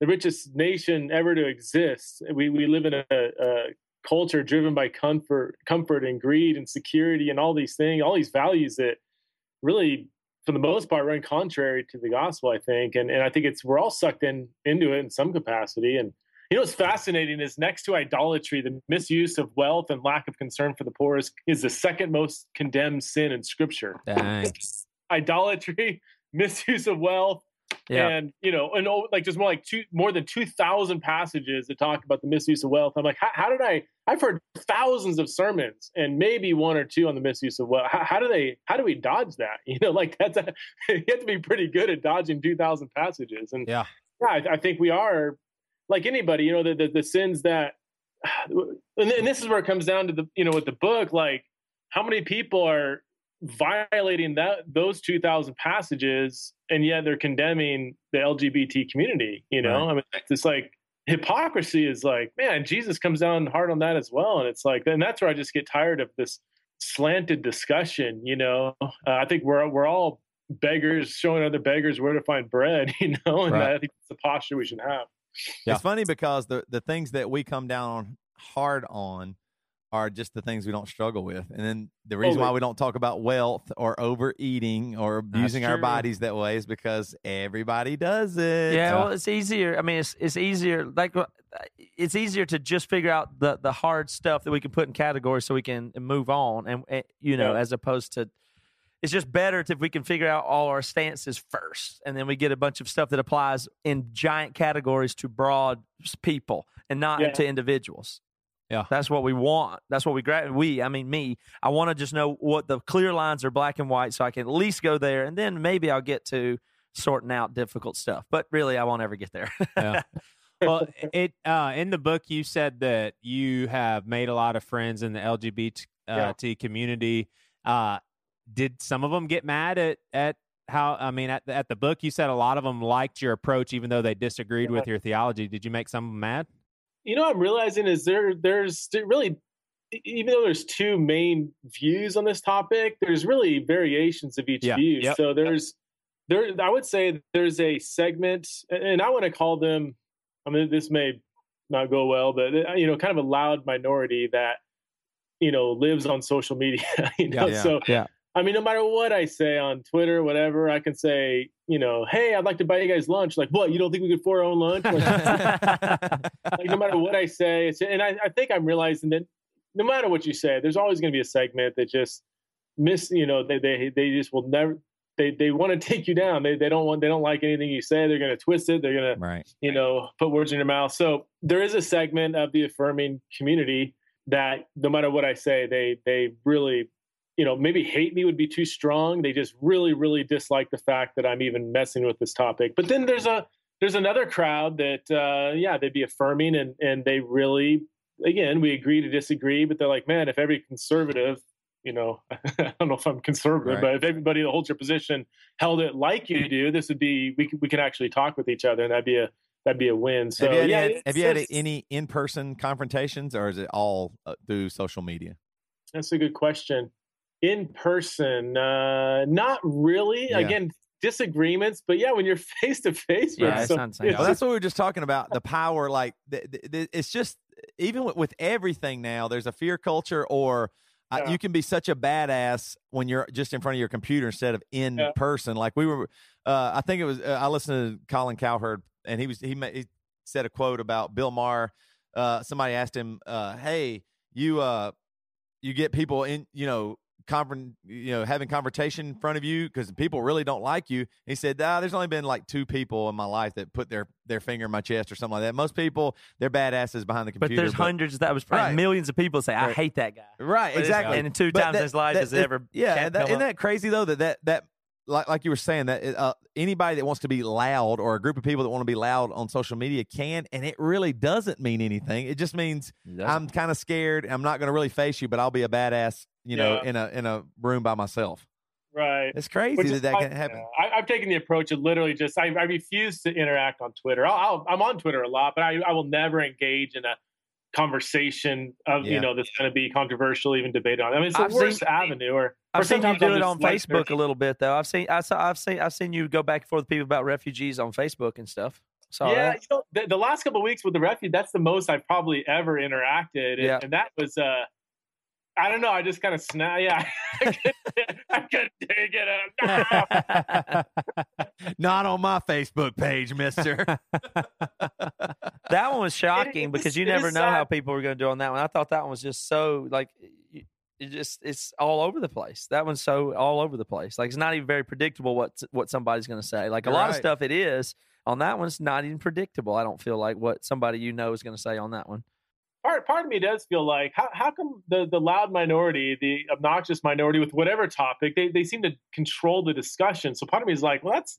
the richest nation ever to exist. We we live in a, a culture driven by comfort, comfort and greed and security and all these things, all these values that really, for the most part, run contrary to the gospel. I think, and and I think it's we're all sucked in into it in some capacity. And you know what's fascinating is next to idolatry, the misuse of wealth and lack of concern for the poor is, is the second most condemned sin in Scripture. Idolatry, misuse of wealth, Yeah. and you know, and oh, like there's more like two, more than two thousand passages that talk about the misuse of wealth. I'm like, how, how did I? I've heard thousands of sermons and maybe one or two on the misuse of wealth. How, how do they? How do we dodge that? You know, like that's a, you have to be pretty good at dodging two thousand passages. And Yeah. yeah, I, I think we are like anybody. You know, the the, the sins that, and, and this is where it comes down to the you know with the book, like how many people are violating that those 2000 passages and yet they're condemning the lgbt community you know Right. i mean it's like hypocrisy is like man jesus comes down hard on that as well and it's like and that's where i just get tired of this slanted discussion you know uh, i think we're we're all beggars showing other beggars where to find bread you know and Right. i think it's the posture we should have Yeah. It's funny because the the things that we come down hard on are just the things we don't struggle with. And then the reason why we don't talk about wealth or overeating or abusing our bodies that way is because everybody does it. Yeah, well, it's easier. I mean, it's it's easier. Like, uh, it's easier to just figure out the the hard stuff that we can put in categories so we can move on, and, and you know, Yeah. as opposed to. It's just better if we can figure out all our stances first, and then we get a bunch of stuff that applies in giant categories to broad people and not Yeah. to individuals. Yeah. that's what we want. That's what we grab. We, I mean, me. I want to just know what the clear lines are, black and white, so I can at least go there, and then maybe I'll get to sorting out difficult stuff. But really, I won't ever get there. Yeah. well, it uh, in the book you said that you have made a lot of friends in the LGBT uh, Yeah. Community. Uh, did some of them get mad at at how? I mean, at the, at the book you said a lot of them liked your approach, even though they disagreed with your theology. Did you make some of them mad? You know what i'm realizing is there there's really even though there's two main views on this topic there's really variations of each Yeah, view yep. so there's there i would say there's a segment and i want to call them i mean this may not go well but uh, you know kind of a loud minority that you know lives on social media you know Yeah. so Yeah. I mean, no matter what I say on Twitter, whatever, I can say, you know, hey, I'd like to buy you guys lunch. Like, what? You don't think we could afford our own lunch? Like, like no matter what I say, it's, and I, I think I'm realizing that no matter what you say, there's always going to be a segment that just miss. You know, they they they just will never. They they want to take you down. They they don't want. They don't like anything you say. They're going to twist it. They're going to Right. you know put words in your mouth. So there is a segment of the affirming community that no matter what I say, they they really you know, maybe hate me would be too strong. They just really, really dislike the fact that I'm even messing with this topic. But then there's a there's another crowd that uh, yeah they'd be affirming and and they really again we agree to disagree but they're like man if every conservative you know i don't know if i'm conservative Right. but if everybody that holds your position held it like you do this would be we could, we could actually talk with each other and that'd be a that'd be a win so have you had, yeah had- have you had any in-person confrontations, or is it all uh, through social media? That's a good question. In person, uh, not really. Yeah. Again, disagreements, but yeah, when you're face to face Yeah, it's some- not the same. it's Well, that's what we were just talking about. The power, like th- th- th- it's just even with, with everything now. There's a fear culture, or uh, Yeah. you can be such a badass when you're just in front of your computer instead of in Yeah. person. Like we were, uh, I think it was. Uh, I listened to Colin Cowherd, and he was he, ma- he said a quote about Bill Maher. Uh, somebody asked him, uh, "Hey, you uh, you get people in, you know." Conver- you know, having conversation in front of you because people really don't like you. He said, ah, "There's only been like two people in my life that put their their finger in my chest or something like that. Most people, they're badasses behind the computer. But there's hundreds that was probably Right. millions of people say, I Right. hate that guy. right? But Exactly. And in two But times in his life that- has it ever yeah, that, isn't up. that crazy though that that that like like you were saying that uh, anybody that wants to be loud or a group of people that want to be loud on social media can, and it really doesn't mean anything. It just means I'm kind of scared. I'm not going to really face you, but I'll be a badass, you know, Yeah. in a in a room by myself. right. It's crazy Which that is that can happen. I, I've taken the approach of literally just I, I refuse to interact on Twitter. I'll, I'll, I'm on Twitter a lot, but I, I will never engage in a conversation of Yeah. you know that's going to be controversial, even debated on. I mean, it's the I've worst seen- avenue. Or or I've seen you do it on like Facebook their- a little bit though. I've seen I saw I've seen I've seen you go back and forth with people about refugees on Facebook and stuff. Saw yeah, that. you know, the, the last couple of weeks with the refugee, that's the most I've probably ever interacted, and, Yeah. and that was uh, I don't know, I just kind of snap. Yeah, I couldn't, I couldn't take it. Up. Not on my Facebook page, Mister. That one was shocking is- because you never is know how people were going to do on that one. I thought that one was just so like it just it's all over the place. That one's so all over the place. Like it's not even very predictable what what somebody's going to say. Like a lot of stuff it is. On that one's not even predictable. I don't feel like what somebody you know is going to say on that one. Part part of me does feel like how how come the the loud minority, the obnoxious minority with whatever topic, they they seem to control the discussion. So part of me is like, well, that's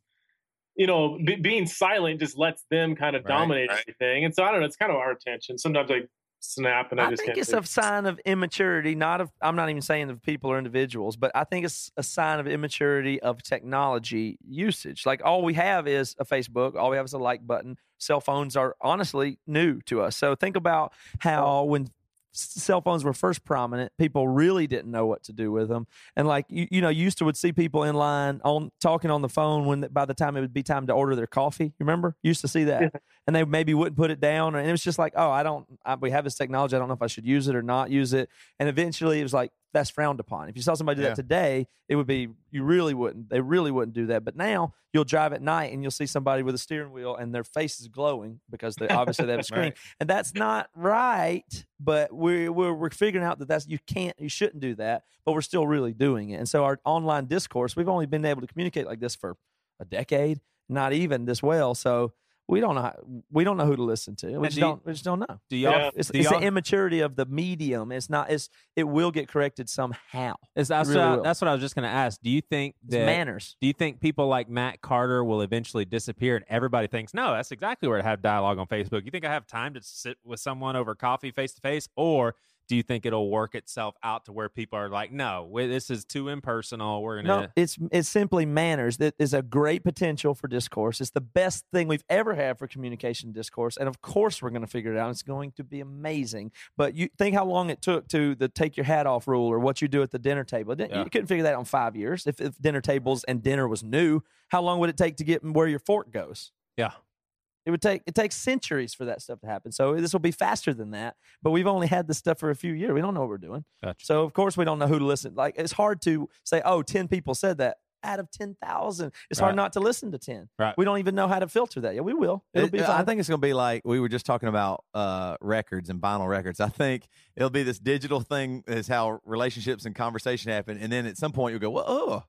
you know, be, being silent just lets them kind of Right, dominate right. everything. And so I don't know, it's kind of our attention. Sometimes I snap and I, I just think it's a sign of immaturity, not of I'm not even saying of people or individuals, but I think it's a sign of immaturity of technology usage. Like all we have is a Facebook, all we have is a like button. Cell phones are honestly new to us. So think about how when cell phones were first prominent, people really didn't know what to do with them. And like you, you know, you used to would see people in line on talking on the phone when by the time it would be time to order their coffee. You remember? You used to see that, and they maybe wouldn't put it down, and it was just like, oh, I don't. I, we have this technology. I don't know if I should use it or not use it. And eventually, it was like that's frowned upon. If you saw somebody do Yeah. that today, it would be you really wouldn't. They really wouldn't do that. But now you'll drive at night and you'll see somebody with a steering wheel and their face is glowing because they obviously they have a screen Right. and that's not right. But we're, we're we're figuring out that that's you can't you shouldn't do that, but we're still really doing it. And so our online discourse, we've only been able to communicate like this for a decade, not even this well. So we don't know how, we don't know who to listen to. We And just do you- don't we just don't know. Do y'all? Yeah. It's, do it's y'all the immaturity of the medium. It's not. It's it will get corrected somehow. is, that's, really what I, that's what I was just going to ask. Do you think It's that manners. Do you think people like Matt Carter will eventually disappear and everybody thinks, no, that's exactly where to have dialogue on Facebook? You think I have time to sit with someone over coffee face to face? Or do you think it'll work itself out to where people are like, no, this is too impersonal. We're to. No, it's it's simply manners. That is a great potential for discourse. It's the best thing we've ever had for communication discourse, and of course we're going to figure it out. It's going to be amazing. But you think how long it took to the take your hat off rule, or what you do at the dinner table. Yeah. You couldn't figure that out in five years. If, if dinner tables and dinner was new, how long would it take to get where your fork goes? Yeah. It would take it takes centuries for that stuff to happen. So this will be faster than that. But we've only had this stuff for a few years. We don't know what we're doing. Gotcha. So of course we don't know who to listen. Like it's hard to say, oh, 10 people said that out of ten thousand. It's Right. hard not to listen to ten. Right. We don't even know how to filter that. Yeah, we will. It'll It- be I think it's going to be like we were just talking about uh, records and vinyl records. I think it'll be this digital thing is how relationships and conversation happen, and then at some point you'll go, well, oh,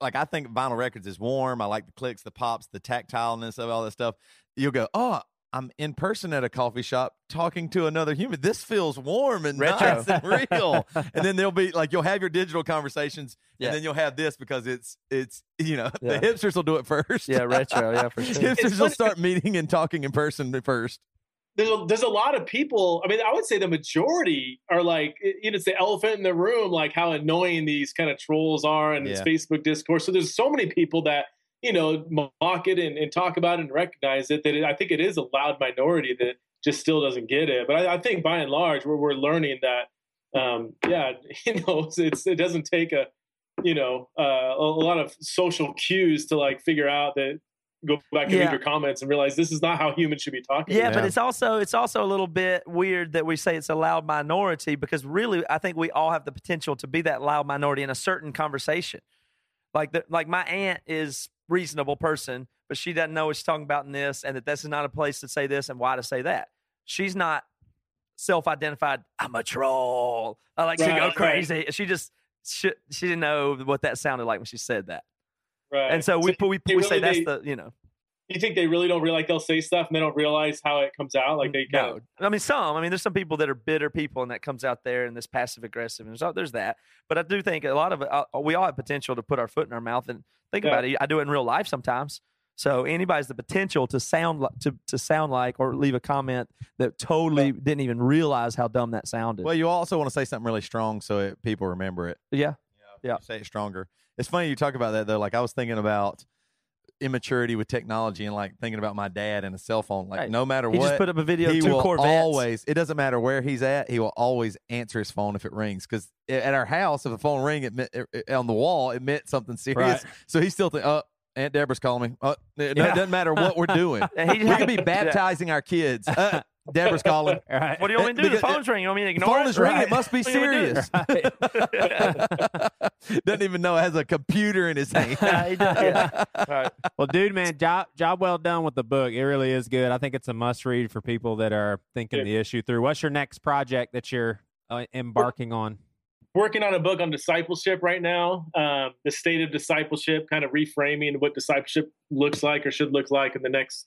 like I think vinyl records is warm. I like the clicks, the pops, the tactileness of all that stuff. You'll go, oh, I'm in person at a coffee shop talking to another human. This feels warm and Retro. nice and real. and then there'll be like you'll have your digital conversations, Yeah. and then you'll have this because it's it's you know Yeah. the hipsters will do it first. Yeah, retro. Yeah, for sure. hipsters It's will funny- start meeting and talking in person first. there's a, there's a lot of people. I mean, I would say the majority are like, you know, it's the elephant in the room, like how annoying these kind of trolls are and this Facebook discourse. So there's so many people that you know mock it and, and talk about it and recognize it. That it, I think it is a loud minority that just still doesn't get it. But I, I think by and large, we're we're learning that, um, yeah, you know, it's, it's it doesn't take a you know uh, a, a lot of social cues to like figure out that go back and Yeah. read your comments and realize this is not how humans should be talking. Yeah, but it's also it's also a little bit weird that we say it's a loud minority because really I think we all have the potential to be that loud minority in a certain conversation. Like the, like my aunt is reasonable person, but she doesn't know what she's talking about in this, and that this is not a place to say this and why to say that. She's not self-identified. I'm a troll. I like to Right, go right. crazy. She just she, she didn't know what that sounded like when she said that, Right. and so we we, they we say that's the you know you think they really don't realize like they'll say stuff and they don't realize how it comes out like they kind no. I mean, some. I mean, there's some people that are bitter people, and that comes out there, and this passive aggressive, and so there's that. But I do think a lot of it, uh, we all have potential to put our foot in our mouth and think Yeah. about it. I do it in real life sometimes. So anybody's the potential to sound like to, to sound like or leave a comment that totally didn't even realize how dumb that sounded. Well, you also want to say something really strong so it, people remember it. yeah, Yeah. say it stronger. It's funny you talk about that though. Like I was thinking about immaturity with technology and like thinking about my dad and a cell phone. Like Right. no matter he what, just put up a video he will Corvettes. always. It doesn't matter where he's at. He will always answer his phone if it rings. Because at our house, if the phone ring, it meant, it- on the wall, it meant something serious. Right. So he still think, oh, Aunt Deborah's calling me. Oh, it, Yeah. doesn't matter what we're doing. He we could be baptizing our kids. Uh, Deborah's calling. Right. What do you want me to do? The Because- phone's ringing. You want me to The ignore phone it? is ringing. Right. It must be What do you want me to serious. do? Doesn't even know it has a computer in his hand. He does, yeah. Right. Well, dude, man, job job well done with the book. It really is good. I think it's a must read for people that are thinking Yeah. the issue through. What's your next project that you're uh, embarking on? working on a book on discipleship right now um, the state of discipleship kind of reframing what discipleship looks like or should look like in the next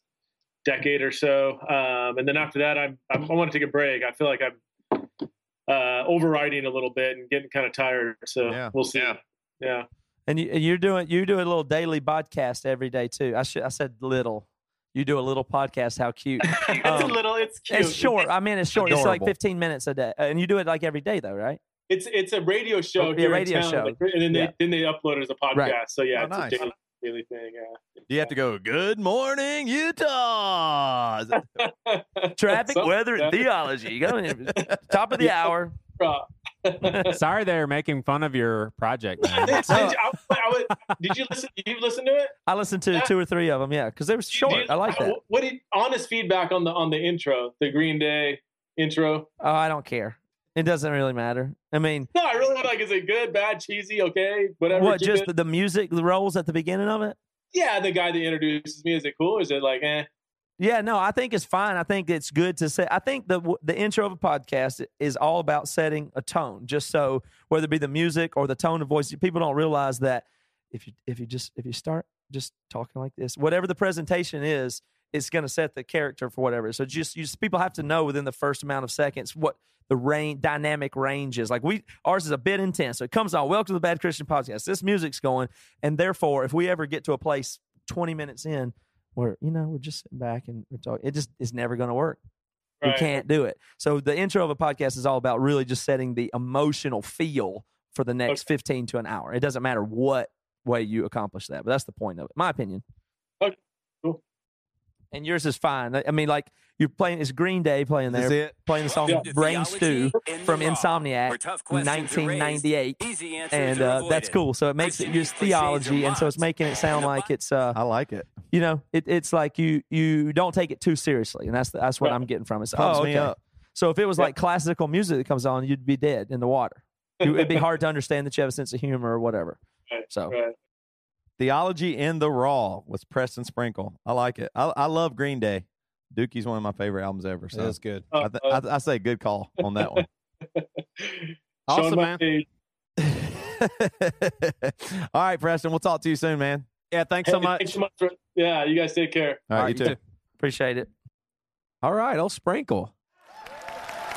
decade or so um, and then after that I'm, I'm i want to take a break i feel like i'm uh, overriding a little bit and getting kind of tired so Yeah. we'll see yeah, And you, and you're doing you do a little daily podcast every day too. I should I said little. You do a little podcast. How cute! it's Um, a little it's cute It's short. I mean, it's short. It's like 15 minutes a day, and you do it like every day, though, right? it's it's a radio show Oh, yeah, here radio in town, show. and then they Yeah. then they upload it as a podcast Right. so yeah Oh, it's nice. A daily, daily thing yeah Do you have to go, good morning, Utah? Is Traffic, Something weather, like and that. theology. You go in, top of the hour. Sorry, they're making fun of your project. Man. Did, did you, I, I would, did you listen? Did you listen to it? I listened to two or three of them, yeah, because they were short. Did- I like that. What did honest feedback on the on the intro, the Green Day intro? Oh, I don't care. It doesn't really matter. I mean, No, I really like. Is it good, bad, cheesy, okay, whatever? what? Just it? the, the music rolls at the beginning of it. yeah, the guy that introduces me. Is it cool? Is it like, eh? Yeah, no, I think it's fine. I think it's good to say. I think the the intro of a podcast is all about setting a tone, just so whether it be the music or the tone of voice, people don't realize that if you if you just if you start just talking like this, whatever the presentation is, it's going to set the character for whatever. So just you just people have to know within the first amount of seconds what the range dynamic range is. Like we ours is a bit intense. So it comes on. Welcome to the Bad Christian Podcast. This music's going, and therefore, if we ever get to a place twenty minutes in where you know we're just sitting back and we're talking. It just is never going to work. We can't do it. So the intro of a podcast is all about really just setting the emotional feel for the next Okay. 15 to an hour. It doesn't matter what way you accomplish that, but that's the point of it. My opinion. Okay, cool. And yours is fine. I I mean, like you're playing. It's Green Day playing Is there, it? playing the song Yeah. "Brain Stew" from Insomniac, 1998, and uh, that's cool. So it makes it use theology, and so it's making it sound like it's uh, I like it. you know, it, it's like you you don't take it too seriously, and that's that's what Right. I'm getting from it. So, Pumps oh, me okay. up. So if it was Yeah. like classical music that comes on, you'd be dead in the water. It'd be hard to understand that you have a sense of humor or whatever. Right, So right. Theology in the Raw with Preston Sprinkle. I like it. I, I love Green Day. Dookie's one of my favorite albums ever. So That's good. I, th- I, I say good call on that one. Awesome, man. All right, Preston. We'll talk to you soon, man. Yeah, thanks so much. Thanks so much for, yeah, you guys take care. All right, All you right, too. too. appreciate it. All right, I'll sprinkle.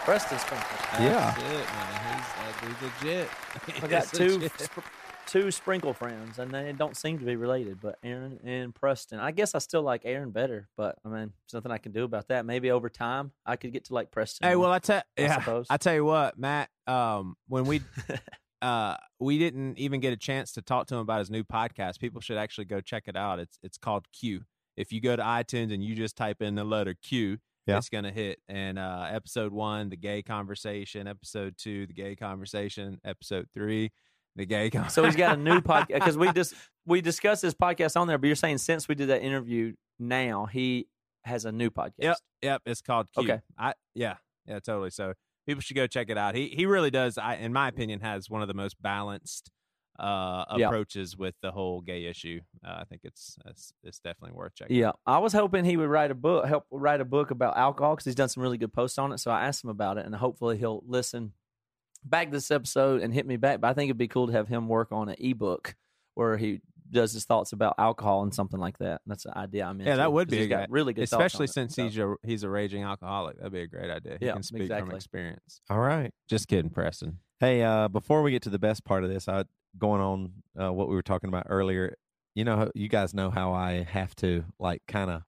Preston Sprinkle. Yeah. That's it, man. He's, uh, he's legit. I got two legit. sp- two Sprinkle friends, and they don't seem to be related. But Aaron and Preston, I guess I still like Aaron better. But I mean, there's nothing I can do about that. Maybe over time, I could get to like Preston. Hey, well, I tell I yeah, suppose. I tell you what, Matt. Um, when we uh we didn't even get a chance to talk to him about his new podcast. People should actually go check it out. It's it's called Q. If you go to iTunes and you just type in the letter Q, Yeah. it's gonna hit. And uh episode one, the gay conversation. Episode two, the gay conversation. Episode three, the gay. Con- so he's got a new podcast because we just we discussed his podcast on there. But you're saying since we did that interview, now he has a new podcast. Yep, yep. It's called Q. Okay. I yeah, yeah, totally. So people should go check it out. He he really does. I in my opinion has one of the most balanced uh Yeah. approaches with the whole gay issue. Uh, I think it's, it's it's definitely worth checking. Yeah, I was hoping he would write a book, help write a book about alcohol because he's done some really good posts on it. So I asked him about it, and hopefully he'll listen back this episode and hit me back. But I think it'd be cool to have him work on an ebook where he does his thoughts about alcohol and something like that. That's an idea I'm into. Yeah, that would be a got good- really good, thoughts on especially it. since So- he's a he's a raging alcoholic. That'd be a great idea. He Yeah, can speak from exactly. experience. All right. Just kidding, Preston. Hey, uh, before we get to the best part of this, I going on uh, what we were talking about earlier. You know, you guys know how I have to like kind of.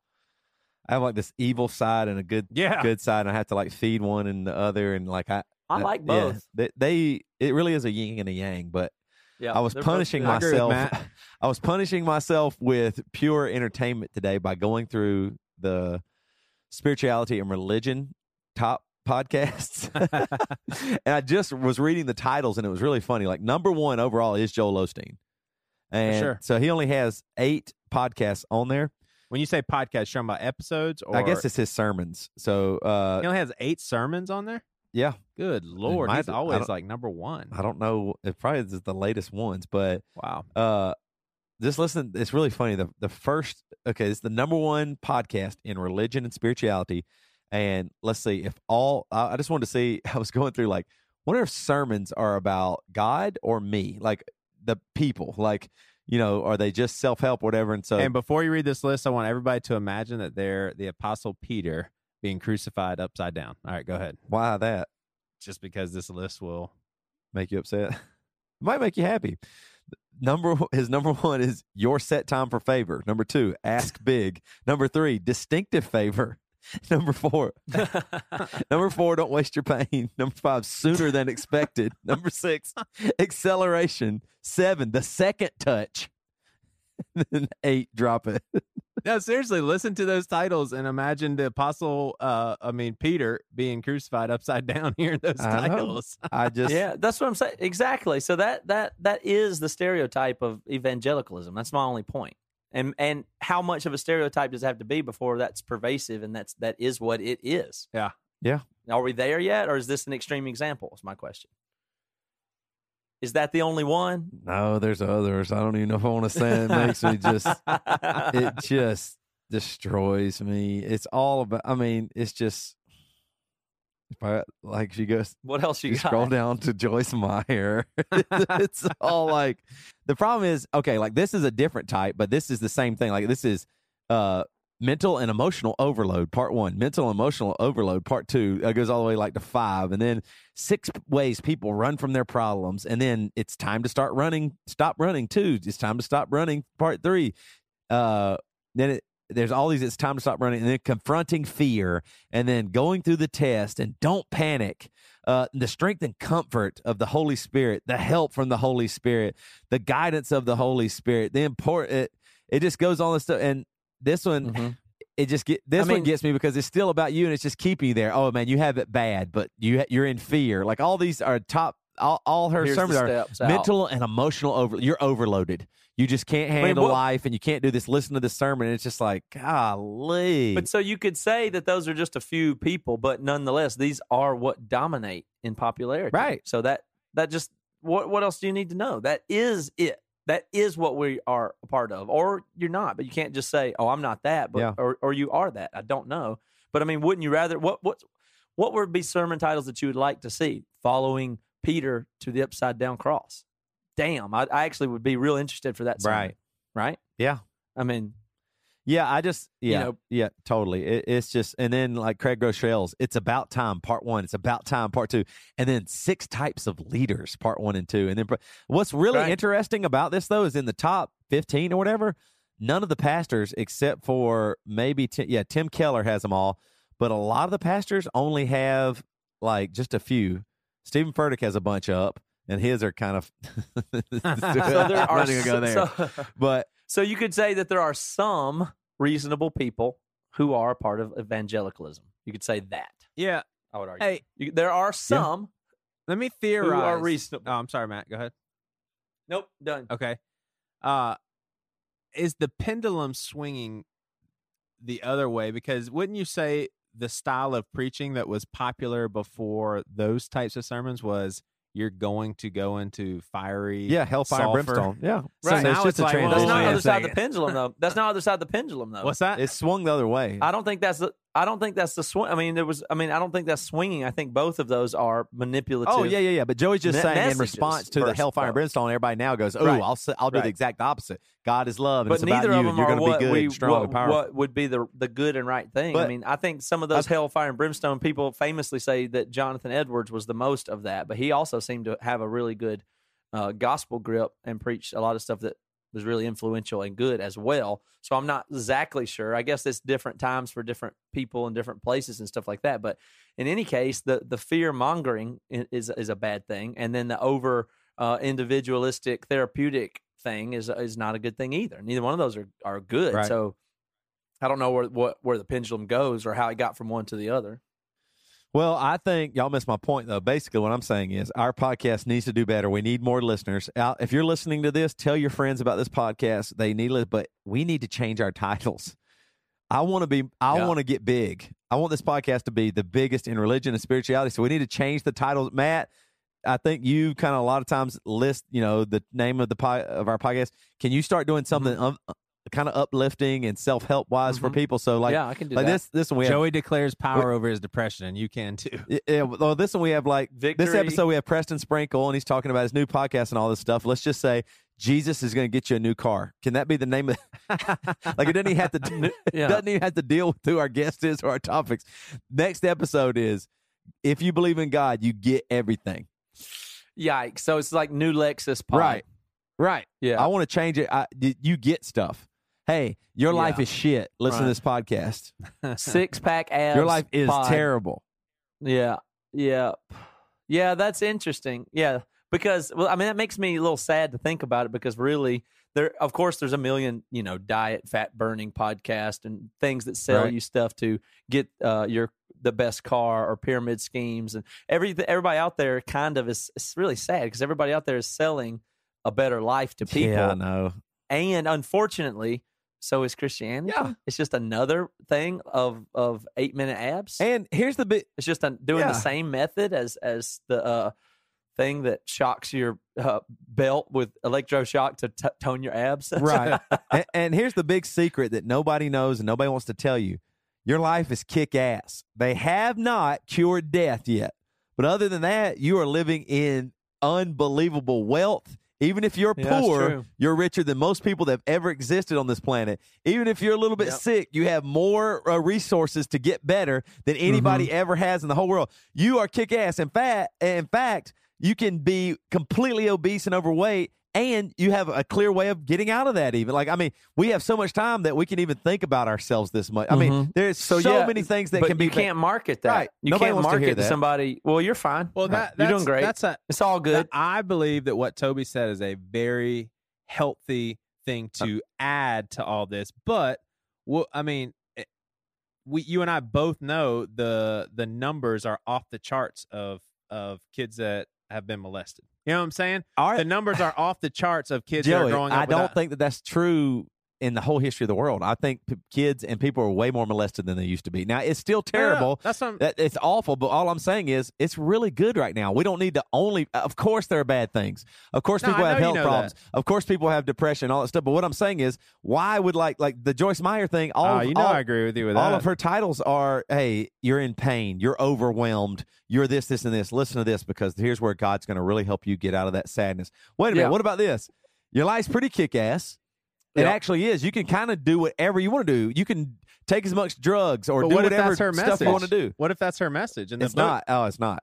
I have like this evil side and a good Yeah. good side, and I have to like feed one and the other, and like I I uh, like yeah, both. they, they it really is a yin and a yang, but Yeah, I was they're both punishing. I myself. I was punishing myself with pure entertainment today by going through the spirituality and religion top podcasts. and I just was reading the titles and it was really funny. Like number one overall is Joel Osteen. And sure. so he only has eight podcasts on there. When you say podcast, you're talking about episodes, or I guess it's his sermons. So uh he only has eight sermons on there. Yeah, Good lord, might- he's always like number one. I don't know. It probably is the latest ones, but Wow. uh just listen it's really funny the the first okay it's the number one podcast in religion and spirituality and let's see if all i I just wanted to see i was going through like wonder if sermons are about god or me like the people like you know are they just self-help whatever and so and before you read this list, I want everybody to imagine that they're the Apostle Peter being crucified upside down. All right, go ahead. why that? Just because this list will. make you upset? It might make you happy. Number his number one is your set time for favor. Number two ask big. Number three distinctive favor. Number four number four don't waste your pain. Number five sooner than expected. Number six acceleration. Seven the second touch. Then eight drop it No, seriously, listen to those titles and imagine the Apostle, uh, I mean, Peter being crucified upside down here in those I titles. i just yeah, that's what I'm saying. Exactly. So that that that is the stereotype of evangelicalism. That's my only point. And and how much of a stereotype does it have to be before that's pervasive and that's that is what it is? Yeah. Yeah. Are we there yet, or is this an extreme example? Is my question. Is that the only one? no there's others i don't even know if i want to say it. it makes me just it just destroys me. It's all about. I mean, it's just if I like she goes what else you you got? scroll down to Joyce Meyer, it's all like the problem is okay. Like this is a different type, but this is the same thing. Like this is uh mental and emotional overload part one. Mental and emotional overload part two. Goes all the way like to five. And then six ways people run from their problems. And then it's time to start running stop running two it's time to stop running part three. Uh then it there's all these it's time to stop running and then confronting fear and then going through the test and don't panic. Uh, the strength and comfort of the holy spirit the help from the holy spirit the guidance of the holy spirit the important it, it just goes on this stuff. And this one Mhm. it just get this I mean- one gets me because it's still about you and it's just keeping you there oh man you have it bad but you you're in fear like all these are top all, all her sermons are out. mental and emotional over you're overloaded you just can't mean, handle what- life and you can't do this listen to this sermon and it's just like golly But so you could say that those are just a few people, but nonetheless, these are what dominate in popularity. Right. So that that just what what else do you need to know? That is it. That is what we are a part of. Or you're not, but you can't just say, "Oh, I'm not that," but Yeah. or or you are that. I don't know. But I mean, wouldn't you rather what what what would be sermon titles that you would like to see following Peter to the upside down cross? Damn, I, I actually would be real interested for that sermon. Right. Right? yeah I mean, Yeah, I just yeah know- yeah totally. It, it's just and then like Craig Groeschel's, it's about time part one. It's about time part two, and then six types of leaders part one and two, and then what's really Right. interesting about this though is in the top fifteen or whatever, none of the pastors except for maybe Tim, yeah Tim Keller has them all, but a lot of the pastors only have like just a few. Steven Furtick has a bunch up, and his are kind of. So there are not even gonna go there, so- but So you could say that there are some reasonable people who are a part of evangelicalism. You could say that. Yeah. I would argue. Hey, You- there are some. let me theorize. Who are theorize. reasonable. Oh, I'm sorry, Matt. Go ahead. Nope, done. Okay. Uh is the pendulum swinging the other way because wouldn't you say the style of preaching that was popular before those types of sermons was you're going to go into fiery yeah, hellfire sulfur? brimstone. Yeah, right. So now it's just it's a like, well, That's not the other side of the pendulum, though. That's not the other side of the pendulum, though. What's that? It swung the other way. I don't think that's the. I don't think that's the swing. I mean, there was. I mean, I don't think that's swinging. I think both of those are manipulative. Oh yeah, yeah, yeah. But Joey's just me- saying in response to the hellfire and brimstone, everybody now goes, "Oh, Right. I'll I'll do Right. the exact opposite. God is love, and But it's about neither you, of them you're are going to what be good, we and strong, what, powerful." what would be the the good and right thing. I mean, I think some of those hellfire and brimstone people famously say that Jonathan Edwards was the most of that, but he also seemed to have a really good uh, gospel grip and preached a lot of stuff that was really influential and good as well. So I'm not exactly sure. I guess it's different times for different people in different places and stuff like that. But in any case, the the fear mongering is is a bad thing, and then the over uh, individualistic therapeutic thing is is not a good thing either. Neither one of those are are good. Right. So I don't know where what where the pendulum goes or how it got from one to the other. Well, I think y'all missed my point though. Basically, what I'm saying is our podcast needs to do better. We need more listeners. Out if you're listening to this, tell your friends about this podcast. They need it, but we need to change our titles. I want to be. I Yeah. want to get big. I want this podcast to be the biggest in religion and spirituality. So we need to change the titles. Matt, I think you kind of a lot of times list, you know, the name of the po- of our podcast. Can you start doing something Mm-hmm. Kind of uplifting and self help wise for Mhm. people? So like, yeah, I can do like that. this. This one we have Joey declares power over his depression, and you can too. yeah, yeah, well, this one we have like Victory. this episode we have Preston Sprinkle and he's talking about his new podcast and all this stuff. Let's just say Jesus is going to get you a new car. Can that be the name of? like it doesn't even have to. Yeah. Doesn't even have to deal with who our guest is or our topics. Next episode is if you believe in God, you get everything. Yikes! So it's like new Lexus pod. Right. Right. Yeah. I want to change it. I, y- you get stuff. Hey, your life is shit. Listen Right. to this podcast. Six pack abs. Your life is pod. terrible. Yeah. Yeah. Yeah, that's interesting. Yeah. Because well, I mean that makes me a little sad to think about it because really there of course there's a million, you know, diet fat burning podcast and things that sell Right. you stuff to get uh your the best car or pyramid schemes and every everybody out there kind of is it's really sad because everybody out there is selling a better life to people. Yeah, I know. And unfortunately, so is Christianity. Yeah. It's just another thing of of 8 minute abs. And here's the bit: It's just a, doing Yeah. the same method as as the uh, thing that shocks your uh, belt with electroshock to t- tone your abs. right. and, and here's the big secret that nobody knows and nobody wants to tell you. Your life is kick ass. They have not cured death yet. But other than that, you are living in unbelievable wealth. Even if you're Yeah, poor, you're richer than most people that have ever existed on this planet. Even if you're a little bit Yep. sick, you have more uh, resources to get better than anybody Mm-hmm. ever has in the whole world. You are kick ass. In fact, in fact, you can be completely obese and overweight and you have a clear way of getting out of that even like i mean we have so much time that we can even think about ourselves this much i mean Mhm. there's so, yeah, many things that but can be you can't market that. Right. You Nobody can't wants to market to that. somebody. Well, you're fine. Well, Right. that you're doing great. That's a it's all good. That- I believe that what Toby said is a very healthy thing to add to all this. But well, I mean, it- we you and I both know the the numbers are off the charts of of kids that have been molested. You know what I'm saying? All right. The numbers are off the charts of kids that are Joey, growing up. I don't think that that's true in the whole history of the world. I think p- kids and people are way more molested than they used to be. Now it's still terrible. That's what I'm, That it's awful, but all I'm saying is it's really good right now. We don't need to only. Of course, there are bad things. Of course, No, people have know you health know problems. that. Of course, people have depression, all that stuff. But what I'm saying is, why would like like the Joyce Meyer thing? All Oh, of- you know all- I agree with you with all that. of her titles are hey you're in pain you're overwhelmed you're this this and this listen to this because here's where god's going to really help you get out of that sadness wait a minute what about this your life's pretty kick-ass It Yep. actually is. You can kind of do whatever you want to do. You can take as much drugs or But do what if whatever that's her stuff message? you want to do. What if that's her message? And It's not. Oh, it's not.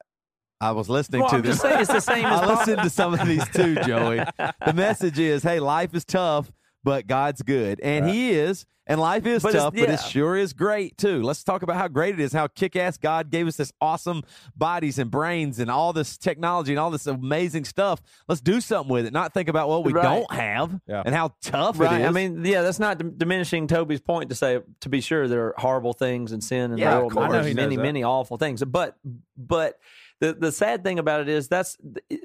I was listening Well, to I'm this. just saying it's the same as I listened to some of these too, Joey. The message is, hey, life is tough, but God's good. And He is. And life is But it's- tough, but it sure is great too. Let's talk about how great it is, how kick ass God gave us this awesome bodies and brains and all this technology and all this amazing stuff. Let's do something with it, not think about what we Right. don't have Yeah. and how tough Right. it is. I mean, yeah, that's not dim- diminishing Toby's point to say, to be sure, there are horrible things and sin in Yeah, the of course. I know he many, that. many awful things. But, but the the sad thing about it is that's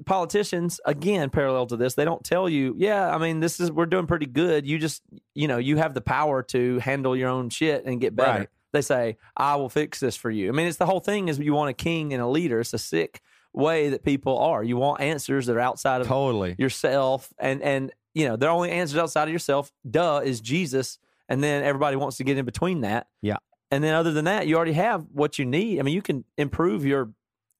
politicians again parallel to this. They don't tell you, yeah, I mean, this is we're doing pretty good. You just, you know, you have the power to handle your own shit and get better. Right. They say, I will fix this for you. I mean, it's the whole thing is you want a king and a leader. It's a sick way that people are. You want answers that are outside of totally. yourself and and you know the only answers outside of yourself duh is jesus and then everybody wants to get in between that Yeah. and then other than that you already have what you need i mean you can improve your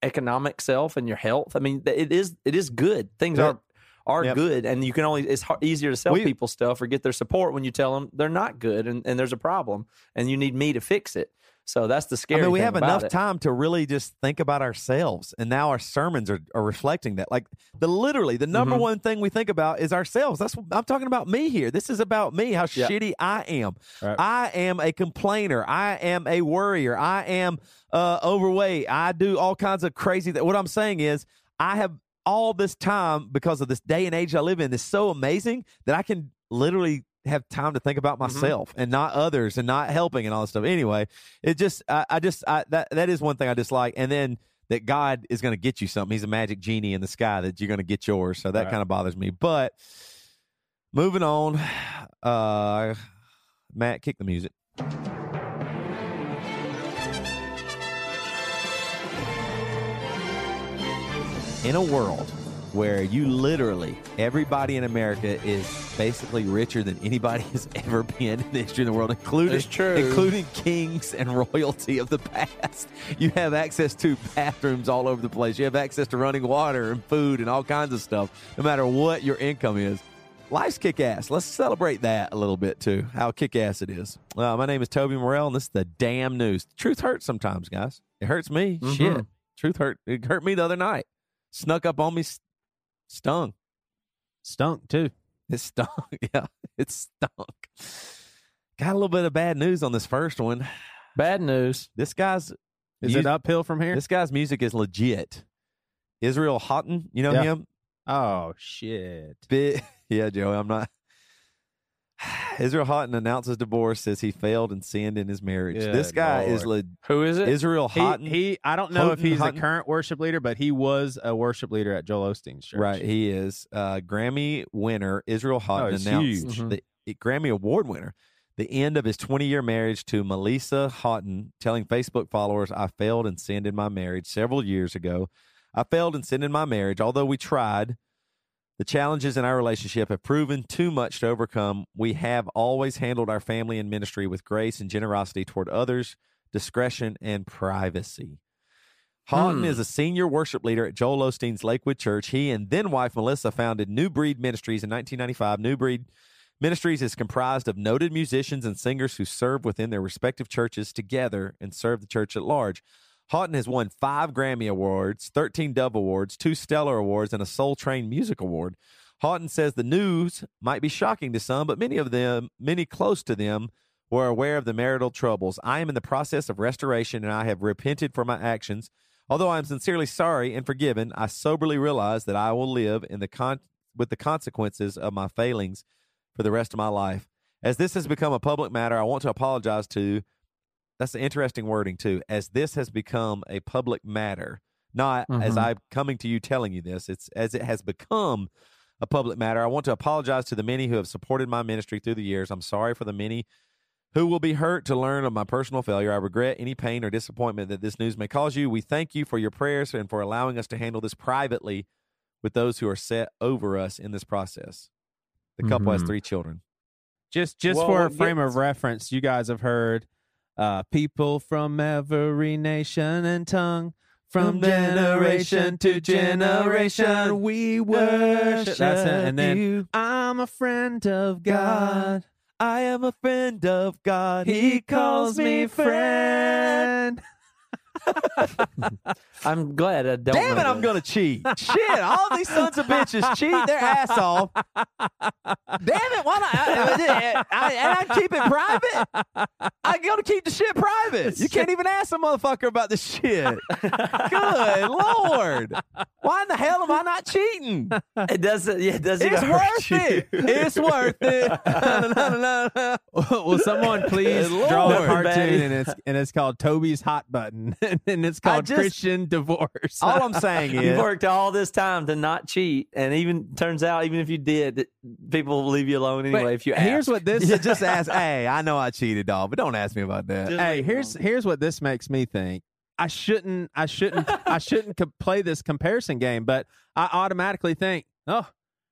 economic self and your health i mean it is it is good things Yep. are are Yep. good and you can only it's har easier to sell We- people stuff or get their support when you tell them they're not good and, and there's a problem and you need me to fix it so that's the scary. I mean, we have enough it. time to really just think about ourselves, and now our sermons are, are reflecting that. Like the literally, the number Mhm. one thing we think about is ourselves. That's what I'm talking about. Me here. This is about me. How Yeah. shitty I am. Right. I am a complainer. I am a worrier. I am uh, overweight. I do all kinds of crazy. Th- what I'm saying is, I have all this time because of this day and age I live in. Is so amazing that I can literally have time to think about myself and not others and not helping and all this stuff. Anyway, it just I, I just I, that that is one thing I dislike. And then that God is going to get you something. He's a magic genie in the sky that you're going to get yours. So that Right. kind of bothers me. But moving on, uh, Matt, kick the music. In a world where you literally everybody in America is basically richer than anybody has ever been in the history of the world, including including kings and royalty of the past. You have access to bathrooms all over the place. You have access to running water and food and all kinds of stuff, no matter what your income is. Life's kick ass. Let's celebrate that a little bit too. How kick ass it is. Uh, my name is Toby Morrell, and this is the damn news. Truth hurts sometimes, guys. It hurts me. Mhm. Shit. Truth hurt. It hurt me the other night. Snuck up on me, stung. Stunk too. It stunk. yeah, it stunk. Got a little bit of bad news on this first one. bad news This guy's Is mu- it uphill from here? This guy's music is legit. Israel Houghton, you know Yeah. him? oh shit. Bit, yeah, Joey. I'm not. Israel Houghton announces divorce, says he failed and sinned in his marriage. this Good guy is le- who is it Israel He, Houghton. he I don't know if he's Houghton? the current worship leader, but he was a worship leader at Joel Osteen's church. Right, he is. Uh, Grammy winner Israel Houghton he's announced huge. Mhm. the the Grammy Award winner the end of his 20 year marriage to Melissa Houghton, telling Facebook followers, I failed and sinned in my marriage several years ago. I failed and sinned in my marriage, although we tried. The challenges in our relationship have proven too much to overcome. We have always handled our family and ministry with grace and generosity toward others, discretion, and privacy. Houghton Hmm. is a senior worship leader at Joel Osteen's Lakewood Church. He and then wife Melissa founded New Breed Ministries in 1995. New Breed Ministries is comprised of noted musicians and singers who serve within their respective churches together and serve the church at large. Houghton has won five Grammy Awards, 13 Dove Awards, two Stellar Awards, and a Soul Train Music Award. Houghton says the news might be shocking to some, but many of them, many close to them, were aware of the marital troubles. I am in the process of restoration and I have repented for my actions. Although I am sincerely sorry and forgiven, I soberly realize that I will live in the con- with the consequences of my failings for the rest of my life. As this has become a public matter, I want to apologize to. That's the interesting wording too. As this has become a public matter, not as Mhm. I'm coming to you telling you this. It's as it has become a public matter. I want to apologize to the many who have supported my ministry through the years. I'm sorry for the many who will be hurt to learn of my personal failure. I regret any pain or disappointment that this news may cause you. We thank you for your prayers and for allowing us to handle this privately with those who are set over us in this process. The couple has Mhm. three children. Just just Well, for a what frame of reference, you guys have heard uh, people from every nation and tongue From generation to generation, we worship. That's it. And then you. I'm a friend of God. I am a friend of God. He calls me friend. I'm glad I don't. Damn know it, I'm gonna cheat. Shit, all these sons of bitches cheat their ass off. Damn it, why not? I, I, and I keep it private. I gotta keep the shit private. You can't even ask a motherfucker about this shit. Good lord. Why in the hell am I not cheating? It doesn't. Yeah, it doesn't. It's worth you. it. It's worth it. no, no, no, Will someone please Lord. draw a cartoon and it's and it's called Toby's Hot Button and it's called just- Christian Divorce. All I'm saying is You've worked all this time to not cheat, and even turns out, even if you did, people will leave you alone But anyway. if you here's what this you just ask. Hey, I know I cheated, dog, but don't ask me about that. Just hey here's here's what this makes me think i shouldn't i shouldn't i shouldn't play this comparison game but i automatically think oh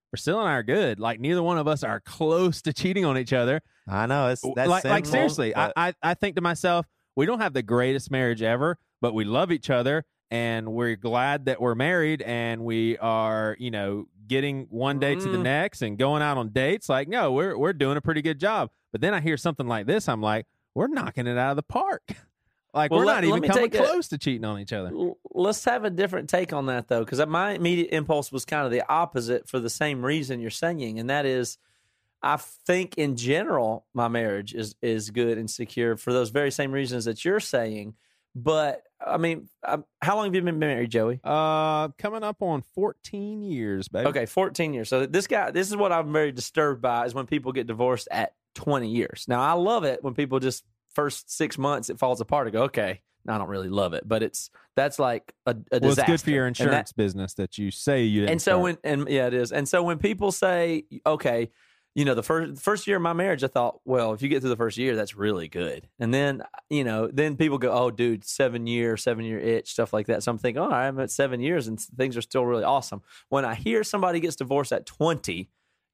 priscilla and i are good like neither one of us are close to cheating on each other I know it's that's like, like seriously I, I i think to myself we don't have the greatest marriage ever but we love each other and we're glad that we're married and we are you know getting one day to the Mm. next and going out on dates like no we're we're doing a pretty good job but then i hear something like this i'm like we're knocking it out of the park like Well, we're let- not even coming take a- close to cheating on each other Let's have a different take on that, though, because my immediate impulse was kind of the opposite for the same reason you're saying, and that is, I think in general my marriage is is good and secure for those very same reasons that you're saying. But I mean, um, how long have you been married, Joey? uh coming up on 14 years baby Okay, 14 years. So this guy, this is what I'm very disturbed by is when people get divorced at 20 years. Now, I love it when people just first six months it falls apart. I go, okay, I don't really love it, but it's that's like a, a well disaster. it's good for your And that- insurance business that you say you didn't and so start. when and yeah, it is. And so when people say, okay, you know, the first first year of my marriage, I thought, well, if you get through the first year, that's really good. And then uh, you know, then people go, oh, dude, seven year, seven year itch, stuff like that. So I'm thinking, all right, I'm at seven years, and things are still really awesome. When I hear somebody gets divorced at 20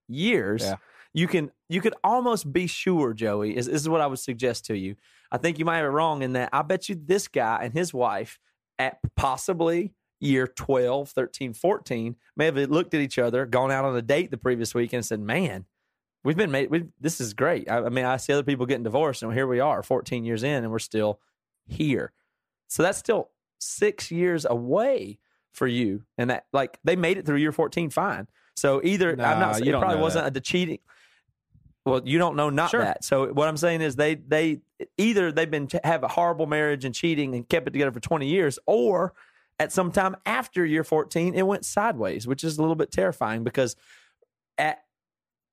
years. Yeah. You can you could almost be sure, Joey. Is this is what I would suggest to you. I think you might have it wrong in that I bet you this guy and his wife at possibly year 12, 13, 14 may have looked at each other, gone out on a date the previous week and said, man, we've been made, we this is great. I, I mean, I see other people getting divorced and here we are 14 years in and we're still here. So that's still six years away for you. And that like they made it through year 14 fine. So either I'm not you it probably wasn't that. a cheating. Well, you don't know not Sure. that. So what I'm saying is they they either they've been have a horrible marriage and cheating and kept it together for 20 years, or at some time after year 14 it went sideways, which is a little bit terrifying because at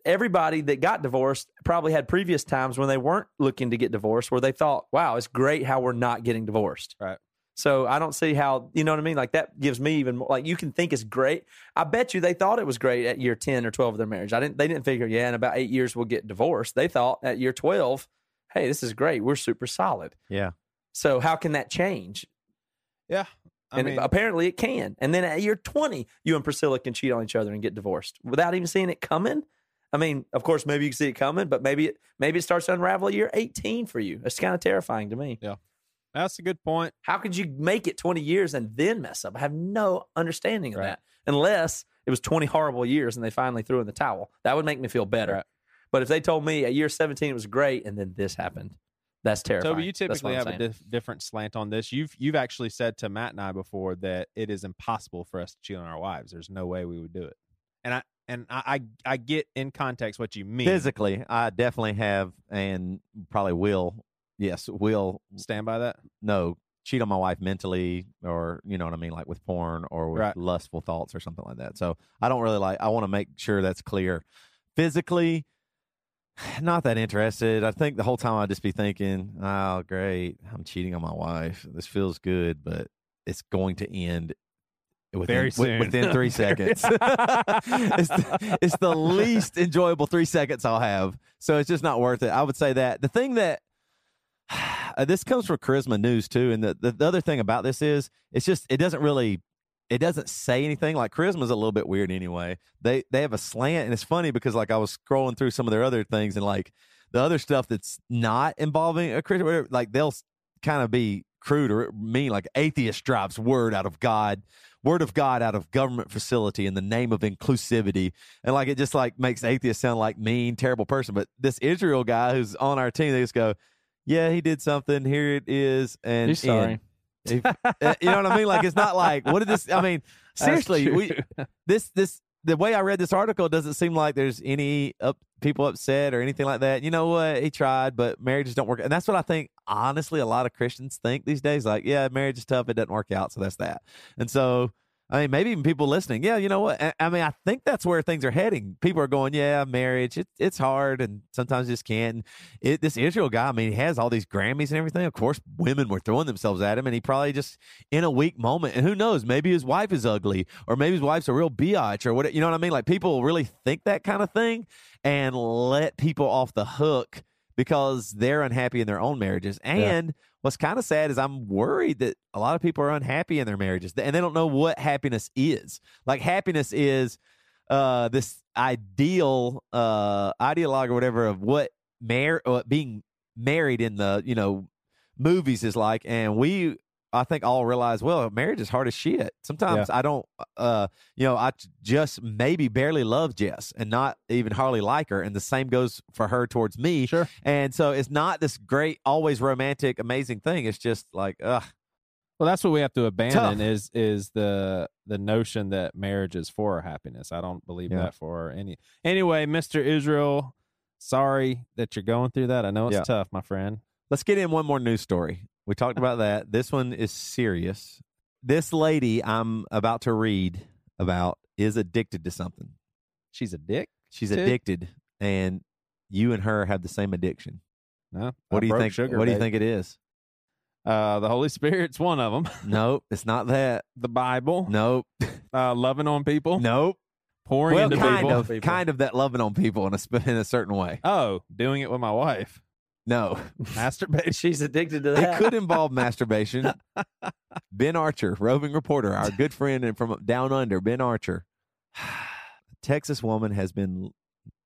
everybody that got divorced probably had previous times when they weren't looking to get divorced where they thought, "Wow, it's great how we're not getting divorced." Right. So I don't see how you know what I mean. Like that gives me even more. Like you can think it's great. I bet you they thought it was great at year ten or twelve of their marriage. I didn't. They didn't figure, yeah, in about eight years we'll get divorced. They thought at year twelve, hey, this is great. We're super solid. Yeah. So how can that change? yeah I and mean, apparently it can. And then at year twenty, you and Priscilla can cheat on each other and get divorced without even seeing it coming. I mean, of course, maybe you can see it coming, but maybe it maybe it starts to unravel year eighteen for you. It's kind of terrifying to me. Yeah. That's a good point How could you make it 20 years and then mess up? I have no understanding of Right. that. Unless it was 20 horrible years and they finally threw in the towel. That would make me feel better. Right. But if they told me at year 17 it was great and then this happened, that's terrifying. Toby, you typically have a dif- different slant on this. You've you've actually said to Matt and I before that it is impossible for us to cheat on our wives. There's no way we would do it. And I and I I, I get in context what you mean. Physically, I definitely have and probably will. Yes, will stand by that. no cheat on my wife mentally or you know what I mean, like with porn or with Right. lustful thoughts or something like that. So I don't really like. I want to make sure that's clear. Physically, not that interested. I think the whole time I'd just be thinking, "Oh, great, I'm cheating on my wife. This feels good, but it's going to end." Within, Very soon. within three seconds. it's, the, it's the least enjoyable three seconds I'll have. So it's just not worth it. I would say that. The thing that uh, this comes from Charisma News too, and the, the the other thing about this is it's just it doesn't really it doesn't say anything. Like Charisma's a little bit weird anyway. They they have a slant, and it's funny because like I was scrolling through some of their other things, and like the other stuff that's not involving a Christian, like they'll kind of be crude or mean. Like atheist drives word out of God, word of God out of government facility in the name of inclusivity, and like it just like makes atheists sound like mean, terrible person. But this Israel guy who's on our team, they just go, "Yeah, he did something. Here it is." And He's sorry. If- uh, you know what I mean? Like it's not like what did this? I mean, seriously, we this this the way I read this article doesn't seem like there's any up people upset or anything like that. You know what? He tried, but marriages don't work. And that's what I think honestly a lot of Christians think these days. Like, yeah, marriage is tough, it doesn't work out, so that's that. And so I mean, maybe even people listening, yeah, you know what? I- I mean, I think that's where things are heading. People are going, yeah, marriage, it, it's hard, and sometimes just can't. It, this Israel guy, I mean, he has all these Grammys and everything. Of course, women were throwing themselves at him, and he probably just in a weak moment. And who knows? Maybe his wife is ugly, or maybe his wife's a real biatch, or what? You know what I mean? Like people really think that kind of thing and let people off the hook because they're unhappy in their own marriages. And what's kind of sad is I'm worried that a lot of people are unhappy in their marriages and they don't know what happiness is. Like happiness is uh this ideal uh ideologue or whatever of what mar- uh, being married in the, you know, movies is like and we I think all realize well marriage is hard as shit. Sometimes I don't uh you know I just maybe barely love Jess and not even hardly like her and the same goes for her towards me. Sure. And so it's not this great, always romantic, amazing thing. It's just like, ugh. Well, that's what we have to abandon Tough. is is the the notion that marriage is for our happiness. I don't believe Yeah. that for any. Anyway, Mister Israel, sorry that you're going through that. I know it's Yeah. tough, my friend. Let's get in one more news story. We talked about that. This one is serious. This lady I'm about to read about is addicted to something. She's a dick. She's Too? addicted, and you and her have the same addiction. No, What I do you think? Sugar, what do you think it is? Uh, the Holy Spirit's one of them. Nope, it's not that. the Bible. Nope, Uh, loving on people. nope. Pouring Well, into kind people. of, kind of that loving on people in a sp- in a certain way. Oh, doing it with my wife. No, Masturbation. She's addicted to that. It could involve masturbation. Ben Archer, roving reporter, our good friend and from down under, Ben Archer. A Texas woman has been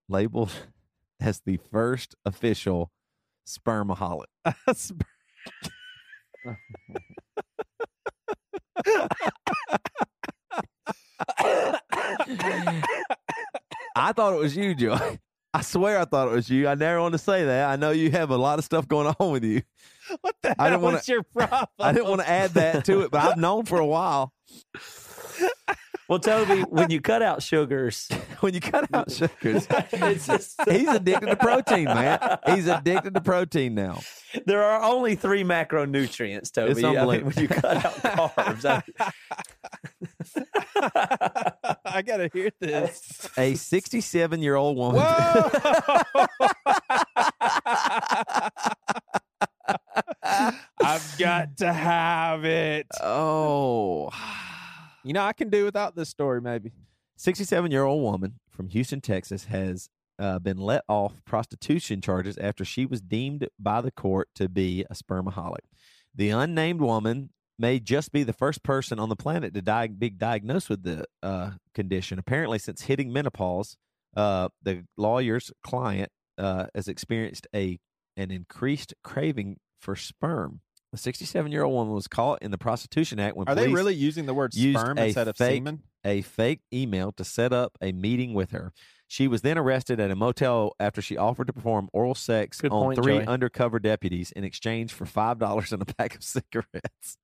labeled as the first official spermaholic. I thought it was you, Joy. I swear I thought it was you. I never want to say that. I know you have a lot of stuff going on with you. what the I didn't What's your problem? I didn't want to add that to it, but I've known for a while. well, Toby, when you cut out sugars, When you cut out sugars, just, he's addicted to protein, man. He's addicted to protein now. there are only three macronutrients, Toby. It's I mean, when you cut out carbs, I- I gotta hear this. A 67 year old woman. I've got to have it. oh. You know, I can do without this story, maybe. 67 year old woman from Houston, Texas has uh, been let off prostitution charges after she was deemed by the court to be a spermaholic. The unnamed woman may just be the first person on the planet to die, be diagnosed with the uh, condition. Apparently, since hitting menopause, uh, the lawyer's client uh, has experienced a an increased craving for sperm. The 67 year old woman was caught in the Prostitution Act when Are they police really using the word sperm instead of fake- semen? a fake email to set up a meeting with her. She was then arrested at a motel after she offered to perform oral sex Good on point, three Joey. undercover deputies in exchange for five dollars and a pack of cigarettes.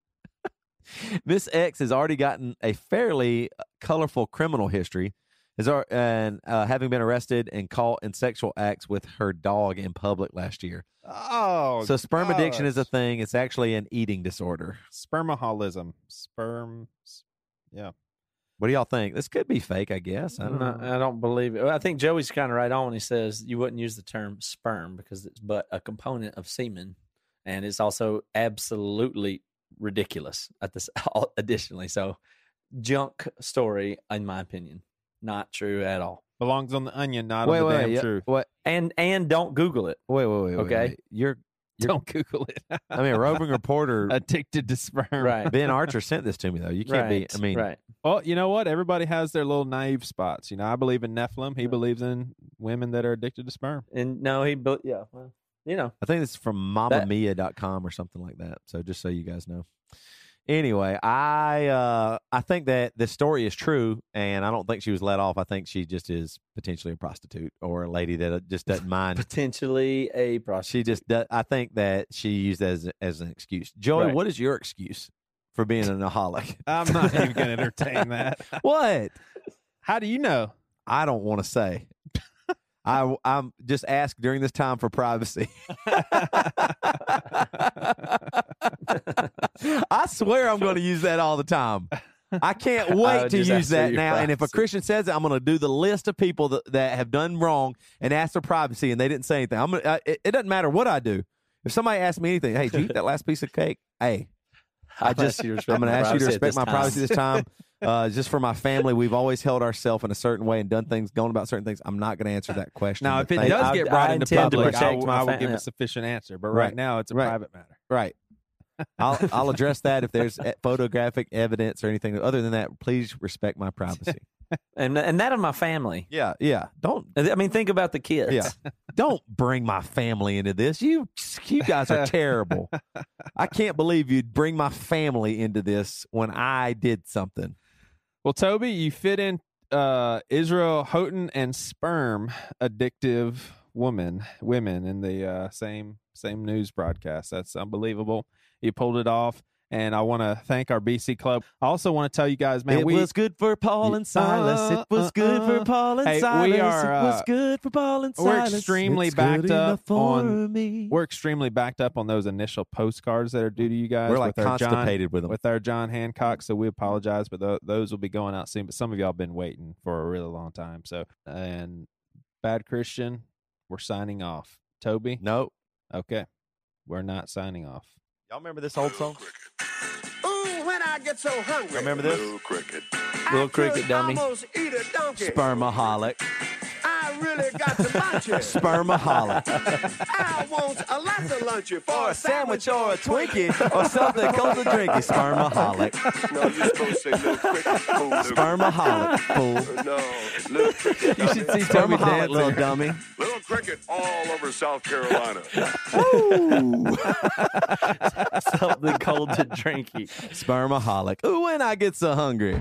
Miss X has already gotten a fairly uh, colorful criminal history, has ar- and uh, having been arrested and caught in sexual acts with her dog in public last year. Oh, so sperm addiction is a thing. It's actually an eating disorder. spermaholism. Sperm. Yeah. What do y'all think? This could be fake, I guess. I don't No, know. I don't believe it. I think Joey's kind of right on when he says you wouldn't use the term sperm because it's but a component of semen, and it's also absolutely ridiculous at this. Additionally, so junk story, in my opinion, not true at all. Belongs on the onion, not Wait, on the wait, damn yeah, truth. what? And and don't Google it. Wait, wait, wait. wait, Okay. wait. You're, You're- Don't Google it. I mean, a roving reporter, Addicted to sperm. Right. Ben Archer sent this to me, though. You can't right. be, I mean, right. Well, you know what? Everybody has their little naive spots. You know, I believe in Nephilim. He believes in women that are addicted to sperm. And no, he, but yeah. Well, you know, I think it's from mamamia.com or something like that. So just so you guys know. Anyway, I uh, I think that this story is true, and I don't think she was let off. I think she just is potentially a prostitute or a lady that uh, just doesn't mind. potentially a prostitute. she just does, I think that she used that as as an excuse. Joey, Right. what is your excuse for being an aholic? I'm not even going to entertain that. what? How do you know? I don't want to say. I I'm just asked during this time for privacy. I swear I'm going to use that all the time. I can't wait would to use that now. And if a. Christian says it, I'm going to do the list of people that, that have done wrong and ask for privacy, and they didn't say anything. I'm gonna, I, it, it doesn't matter what I do. If somebody asks me anything, hey, did you eat that last piece of cake? Hey, I just asking you to respect I'm going to ask you to respect my privacy this time. Uh, just for my family, we've always held ourselves in a certain way and done things, going about certain things. I'm not going to answer that question. Now, if it thank- does I- get I brought into intend public, I will, I will give yeah. a sufficient answer. But Right. right, now, it's a Right. private matter. Right. I'll I'll address that if there's photographic evidence or anything. Other than that, please respect my privacy. and and that of my family. yeah, yeah. Don't I mean, think about the kids. yeah. Don't bring my family into this. You you guys are terrible. I can't believe you'd bring my family into this when I did something. Well, Toby, you fit in uh, Israel Houghton and sperm addictive woman women in the uh, same same news broadcast. That's unbelievable. You pulled it off, and I want to thank our BC club. I also want to tell you guys, man, it we was good for Paul and Silas. It was good for Paul and Hey, we Silas. are, it was uh, good for Paul and Silas. we're extremely It's backed up on- me. we're extremely backed up on those initial postcards that are due to you guys. We're like with our John, constipated with them. with our John Hancock, so we apologize, but tho- those will be going out soon. But some of y'all have been waiting for a really long time. So, and Bad Christian, we're signing off. Toby, no, okay, we're not signing off. Y'all remember this old song? Ooh, when I get so hungry. Y'all remember this? Little cricket. Little cricket dummy. almost eat a donkey. Spermaholic. I really got to munch it. Spermaholic. I want a lot of lunchy for or a sandwich or a Twinkie or something cold to drink. It's spermaholic. No, you're supposed to say little cricket. Fool. Spermaholic, fool. No, little cricket. You should see Toby Spermaholic, dancing. little dummy. Little cricket all over South Carolina. Something cold to drinky. Spermaholic. Ooh, when I get so hungry.